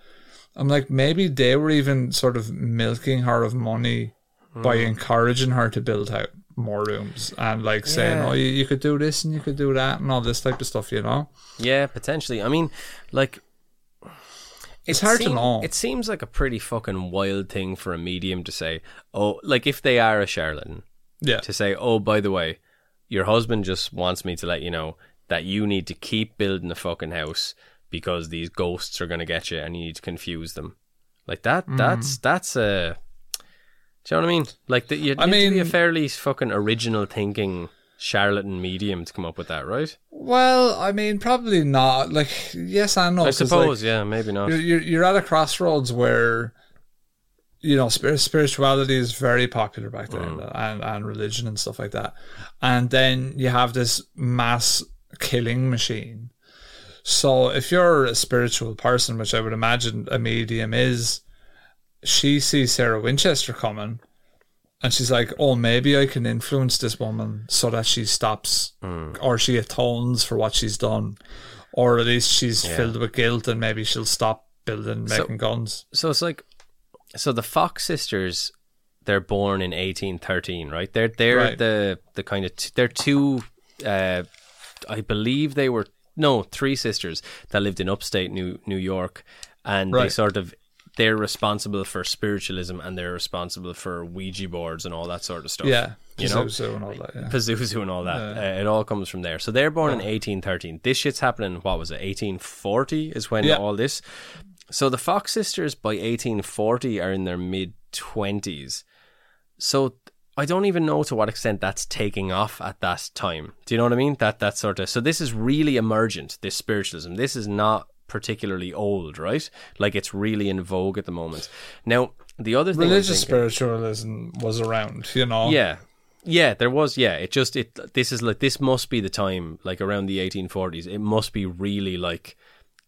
C: I'm like, maybe they were even sort of milking her of money by encouraging her to build out more rooms and like saying,
D: Yeah.
C: oh, you, you could do this and you could do that and all this type of stuff, you know?
D: Yeah, potentially. I mean, like
C: It's
D: it
C: hard to know.
D: It seems like a pretty fucking wild thing for a medium to say. Oh, like if they are a charlatan,
C: Yeah.
D: to say, "Oh, by the way, your husband just wants me to let you know that you need to keep building the fucking house because these ghosts are going to get you and you need to confuse them." Like that
C: Mm.
D: that's that's a Do you know what I mean? Like the, you
C: I
D: to be a fairly fucking original thinking charlatan medium to come up with that, right?
C: Well, I mean, probably not. Like, yes, I know.
D: I
C: 'cause, like,
D: suppose, yeah, maybe not.
C: you're, you're you're at a crossroads where you know spirituality is very popular back then
D: Mm.
C: and and religion and stuff like that and then you have this mass killing machine so if you're a spiritual person which i would imagine a medium is she sees sarah winchester coming and she's like oh maybe i can influence this woman so that she stops
D: Mm.
C: or she atones for what she's done. Or at least she's filled with guilt and maybe she'll stop building
D: So-
C: making guns.
D: so it's like so the Fox sisters they're born in 1813 right? They're they're
C: Right.
D: the the kind of t- they're two uh I believe they were no three sisters that lived in upstate New New York and they sort of they're responsible for spiritualism and they're responsible for Ouija boards and all that sort of stuff
C: Yeah,
D: you know
C: Pazuzu and all that. Yeah.
D: Pazuzu and all that. Uh, it all comes from there. So they're born in 1813. This shit's happening, what was it, 1840 is when
C: Yeah.
D: all this. So the Fox sisters by 1840 are in their mid 20s. So I don't even know to what extent that's taking off at that time. Do you know what I mean? That that sort of. So this is really emergent, this spiritualism. This is not particularly old, right? Like it's really in vogue at the moment. Now, the other thing
C: Religious
D: thinking-
C: spiritualism was around, you know.
D: yeah. Yeah, there was. Yeah, it just it. This is like this must be the time, like around the 1840s. It must be really like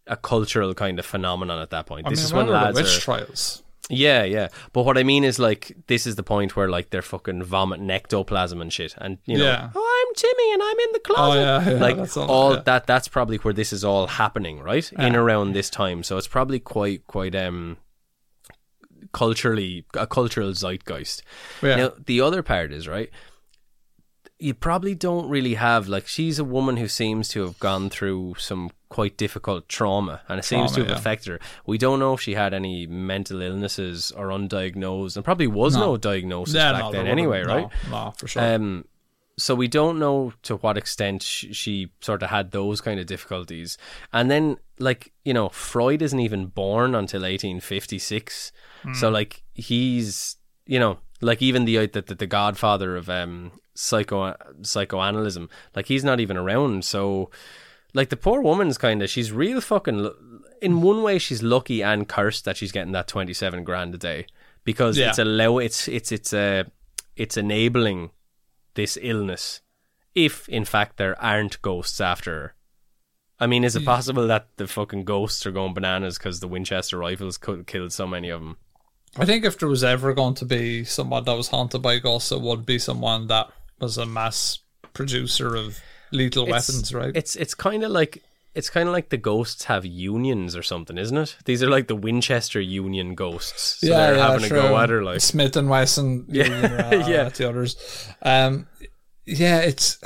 D: a cultural kind of phenomenon at that point.
C: I
D: this
C: mean,
D: is when lads
C: the witch
D: are.
C: trials.
D: Yeah, yeah. But what I mean is like this is the point where like they're fucking vomiting ectoplasm and shit, and you know,
C: Yeah.
D: oh, I'm Timmy and I'm in the closet.
C: yeah, yeah,
D: like
C: that's all-
D: all that. That's probably where this is all happening, right? In around this time, so it's probably quite quite um culturally a cultural zeitgeist.
C: Yeah.
D: Now the other part is right. You probably don't really have like she's a woman who seems to have gone through some quite difficult trauma, and it seems to have
C: yeah.
D: affected her. We don't know if she had any mental illnesses or undiagnosed, and probably was no,
C: No.
D: diagnosis
C: Yeah,
D: back
C: no,
D: then anyway, right?
C: No, no, for sure.
D: Um, so we don't know to what extent she, she sort of had those kind of difficulties. And then, like you know, Freud isn't even born until 1856. So
C: Hmm.
D: like he's you know like even the the, the, the godfather of um psycho psychoanalysis like he's not even around. So like the poor woman's kind of she's real fucking. In one way, she's lucky and cursed that she's getting that 27 grand a day because
C: Yeah.
D: it's allow it's it's it's uh, it's enabling this illness if in fact there aren't ghosts after her? I mean, is it possible that the fucking ghosts are going bananas because the Winchester rifles killed so many of them?
C: I think if there was ever going to be someone that was haunted by ghosts, it would be someone that was a mass producer of lethal weapons, right?
D: It's it's kind of like it's kind of like the ghosts have unions or something, isn't it? These are like the Winchester Union ghosts. So they're having
C: true.
D: a go at her like
C: Smith and Wesson, <laughs>
D: Yeah,
C: yeah,
D: yeah.
C: the others. Um, yeah, it's.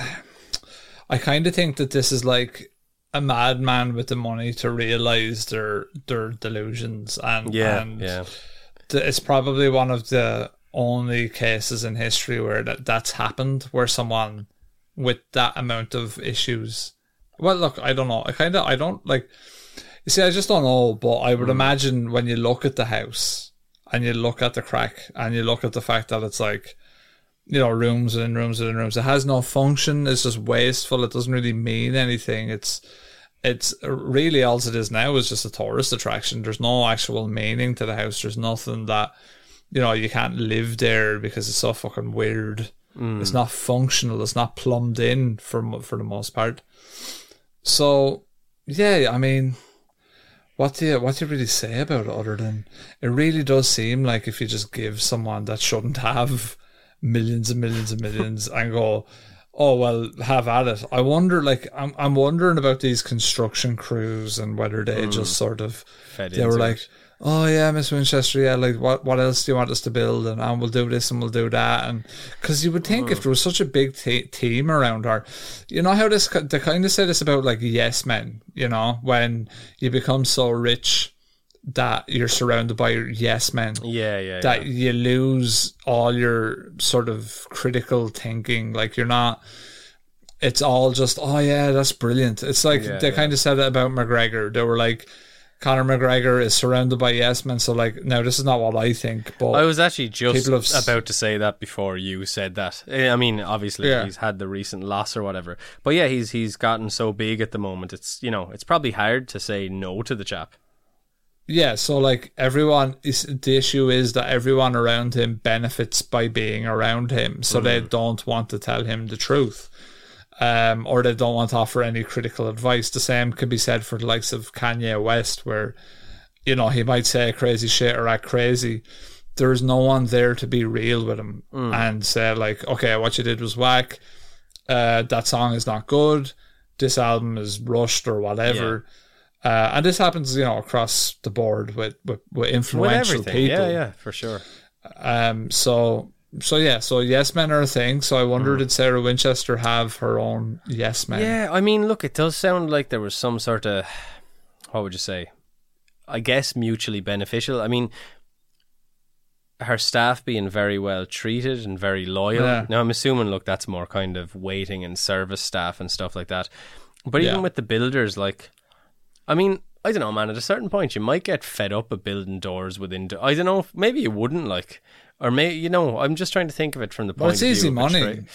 C: I kind of think that this is like a madman with the money to realize their their delusions, and
D: yeah,
C: and
D: yeah.
C: it's probably one of the only cases in history where that, that's happened, where someone with that amount of issues. Well, look, I don't know. I kind of, I don't like. You see, I just don't know, but I would hmm. imagine when you look at the house and you look at the crack and you look at the fact that it's like, you know, rooms and rooms and rooms. It has no function. It's just wasteful. It doesn't really mean anything. It's, it's really all it is now is just a tourist attraction. There's no actual meaning to the house. There's nothing that, you know, you can't live there because it's so fucking weird. Mm. It's not functional. It's not plumbed in for for the most part. So, yeah, I mean, what do you what do you really say about it other than it really does seem like if you just give someone that shouldn't have millions and millions and millions <laughs> and go, oh well, have at it. I wonder, like, I'm I'm wondering about these construction crews and whether they mm. just sort of
D: Fed
C: they were like,
D: it.
C: Oh yeah, Miss Winchester, yeah, like what what else do you want us to build? And, and we'll do this and we'll do that. And because you would think if mm. there was such a big te- team around her, you know how this they kind of say this about like yes men, you know, when you become so rich that you're surrounded by yes men
D: Yeah, yeah,
C: that
D: yeah.
C: you lose all your sort of critical thinking. Like you're not. It's all just oh yeah, that's brilliant. It's like
D: Yeah,
C: they
D: yeah.
C: kind of said it about McGregor. They were like, Conor McGregor is surrounded by yes men. So like, now this is not what I think, but
D: I was actually just
C: have
D: about to say that before you said that. Eh, I mean, obviously
C: Yeah.
D: he's had the recent loss or whatever, but yeah, he's he's gotten so big at the moment. It's you know it's probably hard to say no to the chap.
C: yeah. So like everyone is the issue is that everyone around him benefits by being around him, so they don't want to tell him the truth. Um, or they don't want to offer any critical advice. The same could be said for the likes of Kanye West, where you know he might say crazy shit or act crazy. There is no one there to be real with him and say like, okay, what you did was whack. Uh, that song is not good. This album is rushed or whatever. Uh, and this happens, you know, across the board with with, with
D: With
C: influential
D: everything,
C: people.
D: yeah, yeah, for sure.
C: Um. So. So yeah. So yes men are a thing. So I wonder mm. did Sarah Winchester have her own yes men?
D: Yeah, I mean, look, it does sound like there was some sort of, what would you say? I guess mutually beneficial. I mean, her staff being very well treated and very loyal.
C: Yeah.
D: Now, I'm assuming, look, that's more kind of waiting and service staff and stuff like that. But even
C: Yeah.
D: with the builders, like, I mean, I don't know, man. At a certain point, you might get fed up of building doors within. Do- I don't know. Maybe you wouldn't like, or may you know. I'm just trying to think of it from the point.
C: it's
D: of view
C: easy money.
D: trade.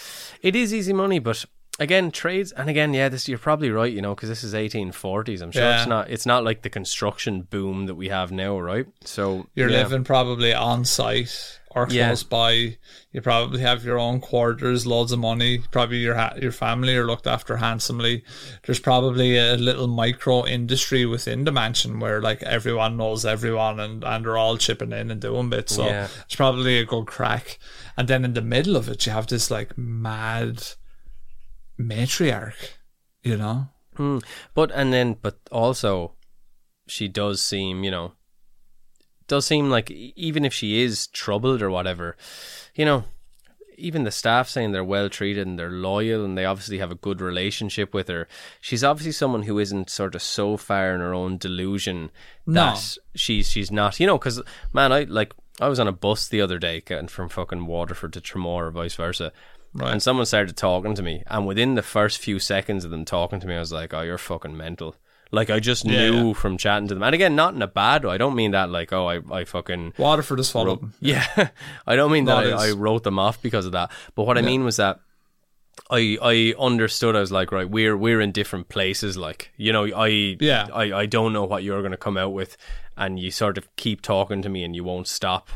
D: It is easy money, but again, trades and again, yeah, this you're probably right. You know, because this is 1840s. I'm sure
C: Yeah.
D: it's not. It's not like the construction boom that we have now, right? So
C: You're
D: yeah.
C: living probably on site or
D: Yeah.
C: close by. You probably have your own quarters, loads of money. Probably your ha- your family are looked after handsomely. There's probably a little micro industry within the mansion where like everyone knows everyone and, and they're all chipping in and doing bits. So
D: Yeah.
C: it's probably a good crack. And then in the middle of it, you have this like mad matriarch. You know,
D: Hmm. But and then, but also, she does seem, you know, does seem like even if she is troubled or whatever, you know, even the staff saying they're well treated and they're loyal and they obviously have a good relationship with her. She's obviously someone who isn't sort of so far in her own delusion
C: No.
D: that she's she's not, you know, because man, I like I was on a bus the other day getting from fucking Waterford to Tramore or vice versa.
C: Right.
D: And someone started talking to me, and within the first few seconds of them talking to me, I was like, "Oh, you're fucking mental." Like I just
C: Yeah,
D: knew
C: yeah.
D: from chatting to them, and again, not in a bad way. I don't mean that like, "Oh, I, I fucking
C: Waterford has followed them. <laughs>
D: yeah." I don't mean that
C: No,
D: I, I wrote them off because of that. But what I mean was that I I understood. I was like, right, we're we're in different places. Like, you know, I
C: Yeah.
D: I I don't know what you're going to come out with, and you sort of keep talking to me, and you won't stop.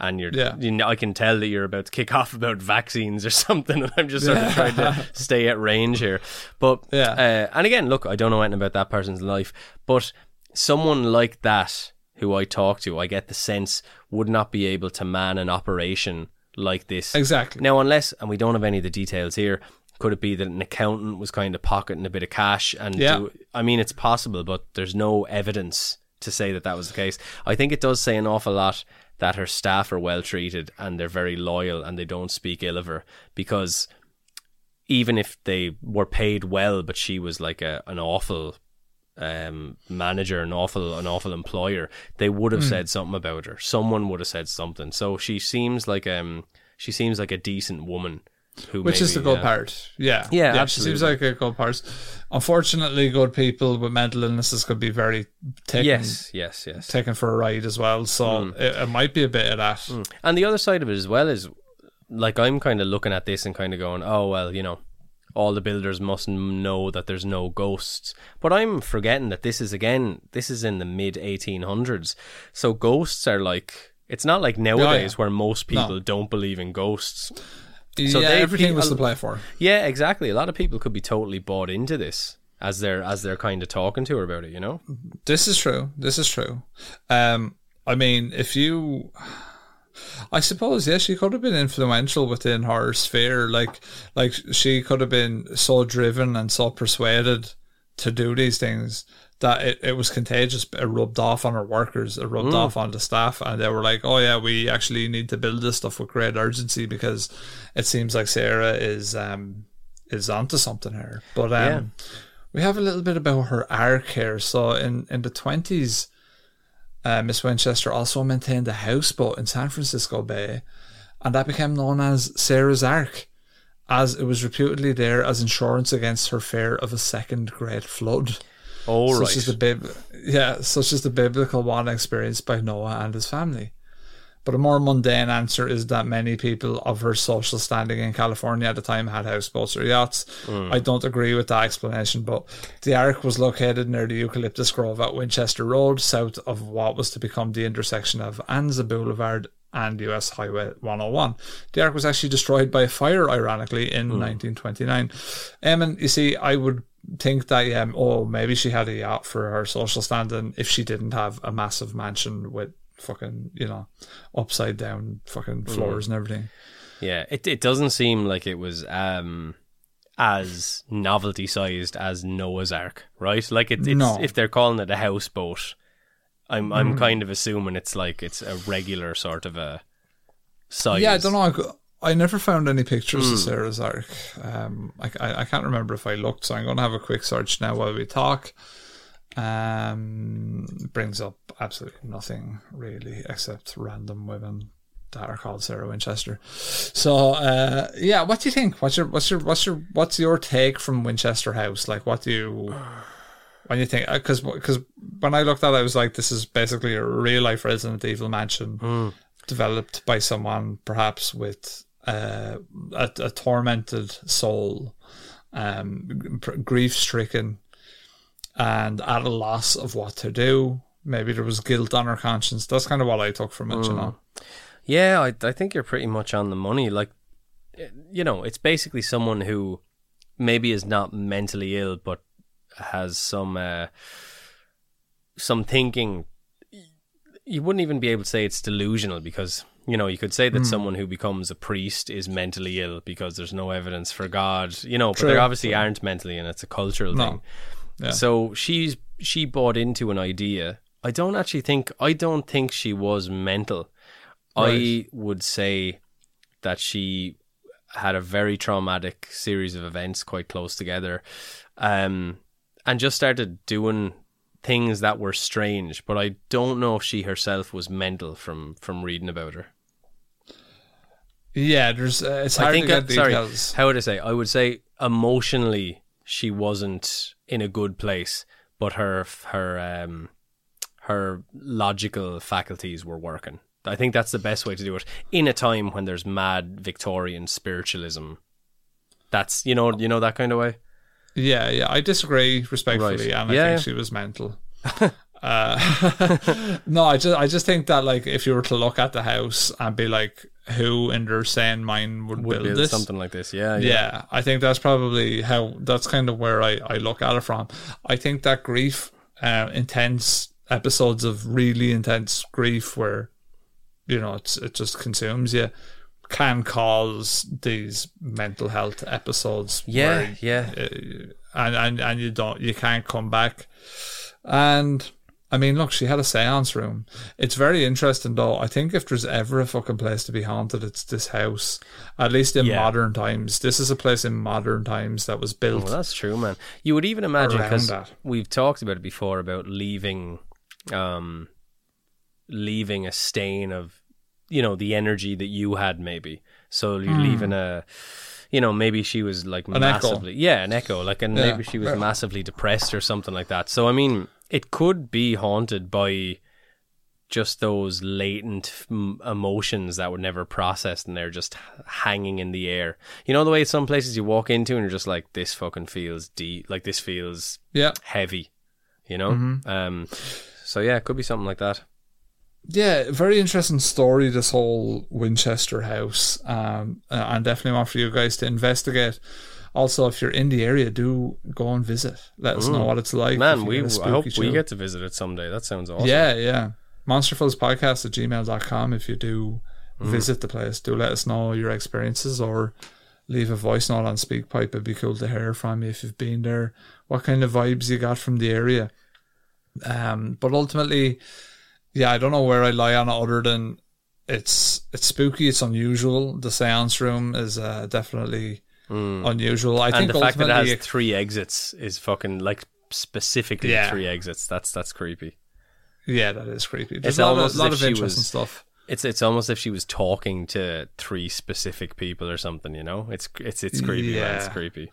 D: And you're,
C: Yeah.
D: you know, I can tell that you're about to kick <laughs> off about vaccines or something, and I'm just sort of trying to <laughs> stay at range here. But
C: Yeah.
D: uh, and again, look, I don't know anything about that person's life, but someone like that who I talk to, I get the sense would not be able to man an operation like this.
C: Exactly.
D: Now, unless, and we don't have any of the details here, could it be that an accountant was kind of pocketing a bit of cash? And
C: Yeah.
D: do, I mean, it's possible, but there's no evidence to say that that was the case. I think it does say an awful lot that her staff are well treated and they're very loyal and they don't speak ill of her because even if they were paid well, but she was like a an awful um, manager, an awful an awful employer, they would have said something about her. Someone would have said something. So she seems like um she seems like a decent woman. Who
C: Which is the
D: maybe,
C: good
D: uh,
C: part. Yeah.
D: Yeah,
C: She seems like a good part. Unfortunately, good people with mental illnesses could be very taken,
D: Yes, yes, yes.
C: taken for a ride as well. So it, it might be a bit of that.
D: And the other side of it as well is like I'm kind of looking at this and kind of going, oh well, you know, all the builders must know that there's no ghosts. But I'm forgetting that this is again, this is in the mid 1800s, so ghosts are like. It's not like nowadays where most people don't believe in ghosts. So
C: yeah,
D: they-
C: everything was to play for.
D: Yeah, exactly. A lot of people could be totally bought into this as they're as they're kind of talking to her about it. You know.
C: This is true. This is true. Um, I mean, if you, I suppose, yes, she could have been influential within her sphere. Like, like she could have been so driven and so persuaded to do these things that it, it was contagious. It rubbed off on her workers. It rubbed off on the staff, and they were like, "Oh yeah, we actually need to build this stuff with great urgency because it seems like Sarah is um is onto something here." But um, we have a little bit about her arc here. So in in the twenties, uh, Miss Winchester also maintained a houseboat in San Francisco Bay, and that became known as Sarah's Ark, as it was reputedly there as insurance against her fear of a second great flood.
D: All
C: such
D: right.
C: as the bib- yeah, such as the biblical one experienced by Noah and his family. But a more mundane answer is that many people of her social standing in California at the time had houseboats or yachts. I don't agree with that explanation, but the Ark was located near the Eucalyptus Grove at Winchester Road, south of what was to become the intersection of Anza Boulevard and US Highway 101. The Ark was actually destroyed by fire, ironically, in 1929. Um, and you see, I would think that yeah, oh maybe she had a yacht for her social standing if she didn't have a massive mansion with fucking you know upside down fucking mm. floors and everything.
D: Yeah, it it doesn't seem like it was um as novelty sized as Noah's Ark, right? Like it, it's
C: No.
D: if they're calling it a houseboat, I'm I'm mm. kind of assuming it's like it's a regular sort of a size.
C: Yeah, I don't know. I, never found any pictures of Sarah's Ark. Um, I, I I can't remember if I looked, so I'm going to have a quick search now while we talk. Um, brings up absolutely nothing really except random women that are called Sarah Winchester. So, uh, yeah, what do you think? What's your what's your what's your what's your take from Winchester House? Like, what do you when you think? Because because when I looked at it, I was like, this is basically a real life Resident Evil mansion developed by someone perhaps with uh, a, a tormented soul, um, grief stricken, and at a loss of what to do. Maybe there was guilt on her conscience. That's kind of what I took from it, you know.
D: Yeah, I I think you're pretty much on the money. Like, you know, it's basically someone who maybe is not mentally ill, but has some uh, some thinking. You wouldn't even be able to say it's delusional because you know you could say that someone who becomes a priest is mentally ill because there's no evidence for God. You know, but they obviously aren't mentally, and it's a cultural
C: No.
D: thing.
C: Yeah.
D: So she's she bought into an idea. I don't actually think I don't think she was mental. I would say that she had a very traumatic series of events quite close together, um, and just started doing things that were strange. But I don't know if she herself was mental from from reading about her.
C: Yeah, there's. Uh, it's
D: I
C: hard
D: think
C: to get
D: sorry,
C: details.
D: how would I say? I would say emotionally she wasn't in a good place, but her her um her logical faculties were working. I think that's the best way to do it in a time when there's mad Victorian spiritualism. That's you know you know that kind of way.
C: Yeah, yeah. I disagree respectfully,
D: Right.
C: and I
D: Yeah,
C: think
D: yeah.
C: she was mental. <laughs> Uh, <laughs> no, I just I just think that like if you were to look at the house and be like, who in their sane mind would,
D: Would
C: build,
D: build
C: this?
D: something like this. Yeah,
C: yeah. I think that's probably how that's kind of where I, I look at it from. I think that grief, uh, intense episodes of really intense grief where, you know, it's it just consumes you, can cause these mental health episodes.
D: Yeah,
C: where,
D: yeah.
C: uh, and, and and you don't you can't come back. And I mean, look, she had a seance room. It's very interesting, though. I think if there's ever a fucking place to be haunted, it's this house. At least in
D: Yeah.
C: modern times, this is a place in modern times that was built.
D: Well, that's true, man. You would even imagine because we've talked about it before about leaving, um, leaving a stain of, you know, the energy that you had maybe. So you're leaving a, you know, maybe she was like.
C: An echo.
D: massively, yeah, an echo, like, and
C: Yeah.
D: maybe she was massively depressed or something like that. So I mean, it could be haunted by just those latent m- emotions that were never processed and they're just hanging in the air. You know the way some places you walk into and you're just like, this fucking feels deep, like this feels
C: yeah,
D: heavy. You know,
C: Mm-hmm.
D: um, so yeah, it could be something like that.
C: yeah. Very interesting story. This whole Winchester house, um, and definitely want for you guys to investigate. Also, if you're in the area, do go and visit. Let us know what it's like.
D: Man, we I hope we get to visit it someday. That sounds awesome.
C: Yeah, yeah. Monsterfuzz podcast at gmail.com. If you do visit the place, do let us know your experiences or leave a voice note on SpeakPipe. It'd be cool to hear from you if you've been there, what kind of vibes you got from the area. Um, but ultimately, yeah, I don't know where I lie on it other than it's it's spooky, it's unusual. The seance room is uh, definitely unusual. I
D: and
C: think
D: the fact that it has three exits is fucking like specifically
C: Yeah.
D: three exits. That's that's creepy.
C: yeah, that is creepy. There's
D: It's
C: a lot
D: almost
C: of, lot of interesting
D: was-
C: stuff.
D: It's it's almost if she was talking to three specific people or something. You know, it's it's it's creepy. Man. It's creepy.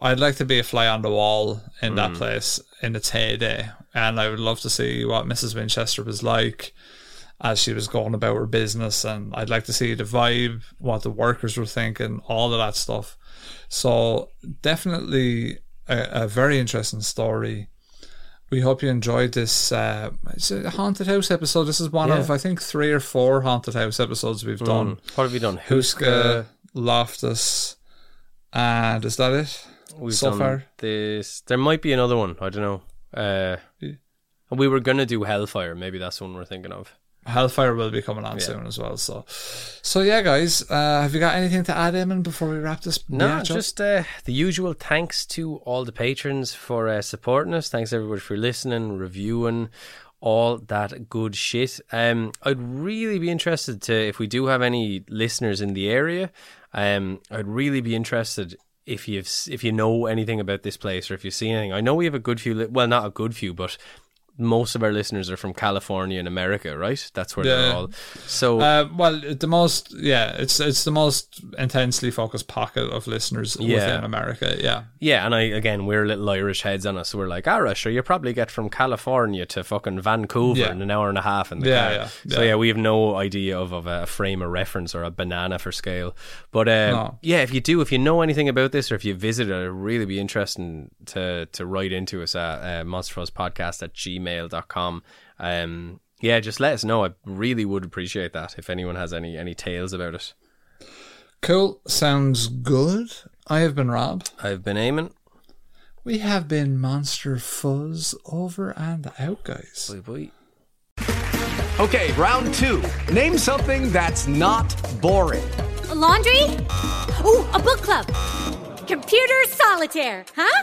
C: I'd like to be a fly on the wall in that
D: Mm.
C: place in its heyday, and I would love to see what Mrs. Winchester was like as she was going about her business, and I'd like to see the vibe, what the workers were thinking, all of that stuff. So definitely a, a very interesting story. We hope you enjoyed this. Uh, haunted house episode. This is one
D: Yeah.
C: of I think three or four haunted house episodes we've done.
D: What have we done?
C: Houska, Loftus, and is that it?
D: We've
C: so
D: done
C: far?
D: this. There might be another one. I don't know. Uh,
C: Yeah.
D: we were gonna do Hellfire. Maybe that's the one we're thinking of.
C: Hellfire will be coming on
D: Yeah.
C: soon as well. So, so yeah, guys, uh, have you got anything to add, Eamon, before we wrap this?
D: No, just uh, the usual thanks to all the patrons for uh, supporting us. Thanks everybody for listening, reviewing, all that good shit. Um, I'd really be interested to if we do have any listeners in the area. Um, I'd really be interested if you've if you know anything about this place or if you see anything. I know we have a good few. Li- well, not a good few, but. Most of our listeners are from California and America, right? That's where they're all. So
C: Uh, well, the most, yeah, it's it's the most intensely focused pocket of listeners
D: Yeah.
C: within America. Yeah,
D: Yeah, and I again we're little Irish heads on us. So we're like, alright, sure, you probably get from California to fucking Vancouver
C: Yeah.
D: in an hour and a half in the
C: Yeah,
D: car.
C: yeah,
D: So
C: yeah.
D: yeah, we have no idea of, of a frame of reference or a banana for scale. But uh,
C: No.
D: yeah, if you do, if you know anything about this or if you visit it, it'd really be interesting to to write into us at uh, monsterfuzzpodcast at gmail.com. Um, yeah, just let us know. I really would appreciate that if anyone has any any tales about it.
C: cool. Sounds good. I have been Rob.
D: I've been Eamon.
C: We have been Monster Fuzz over and out, guys.
D: Bye bye.
E: Okay, round two. Name something that's not boring.
F: A laundry? Ooh, a book club. Computer solitaire, huh?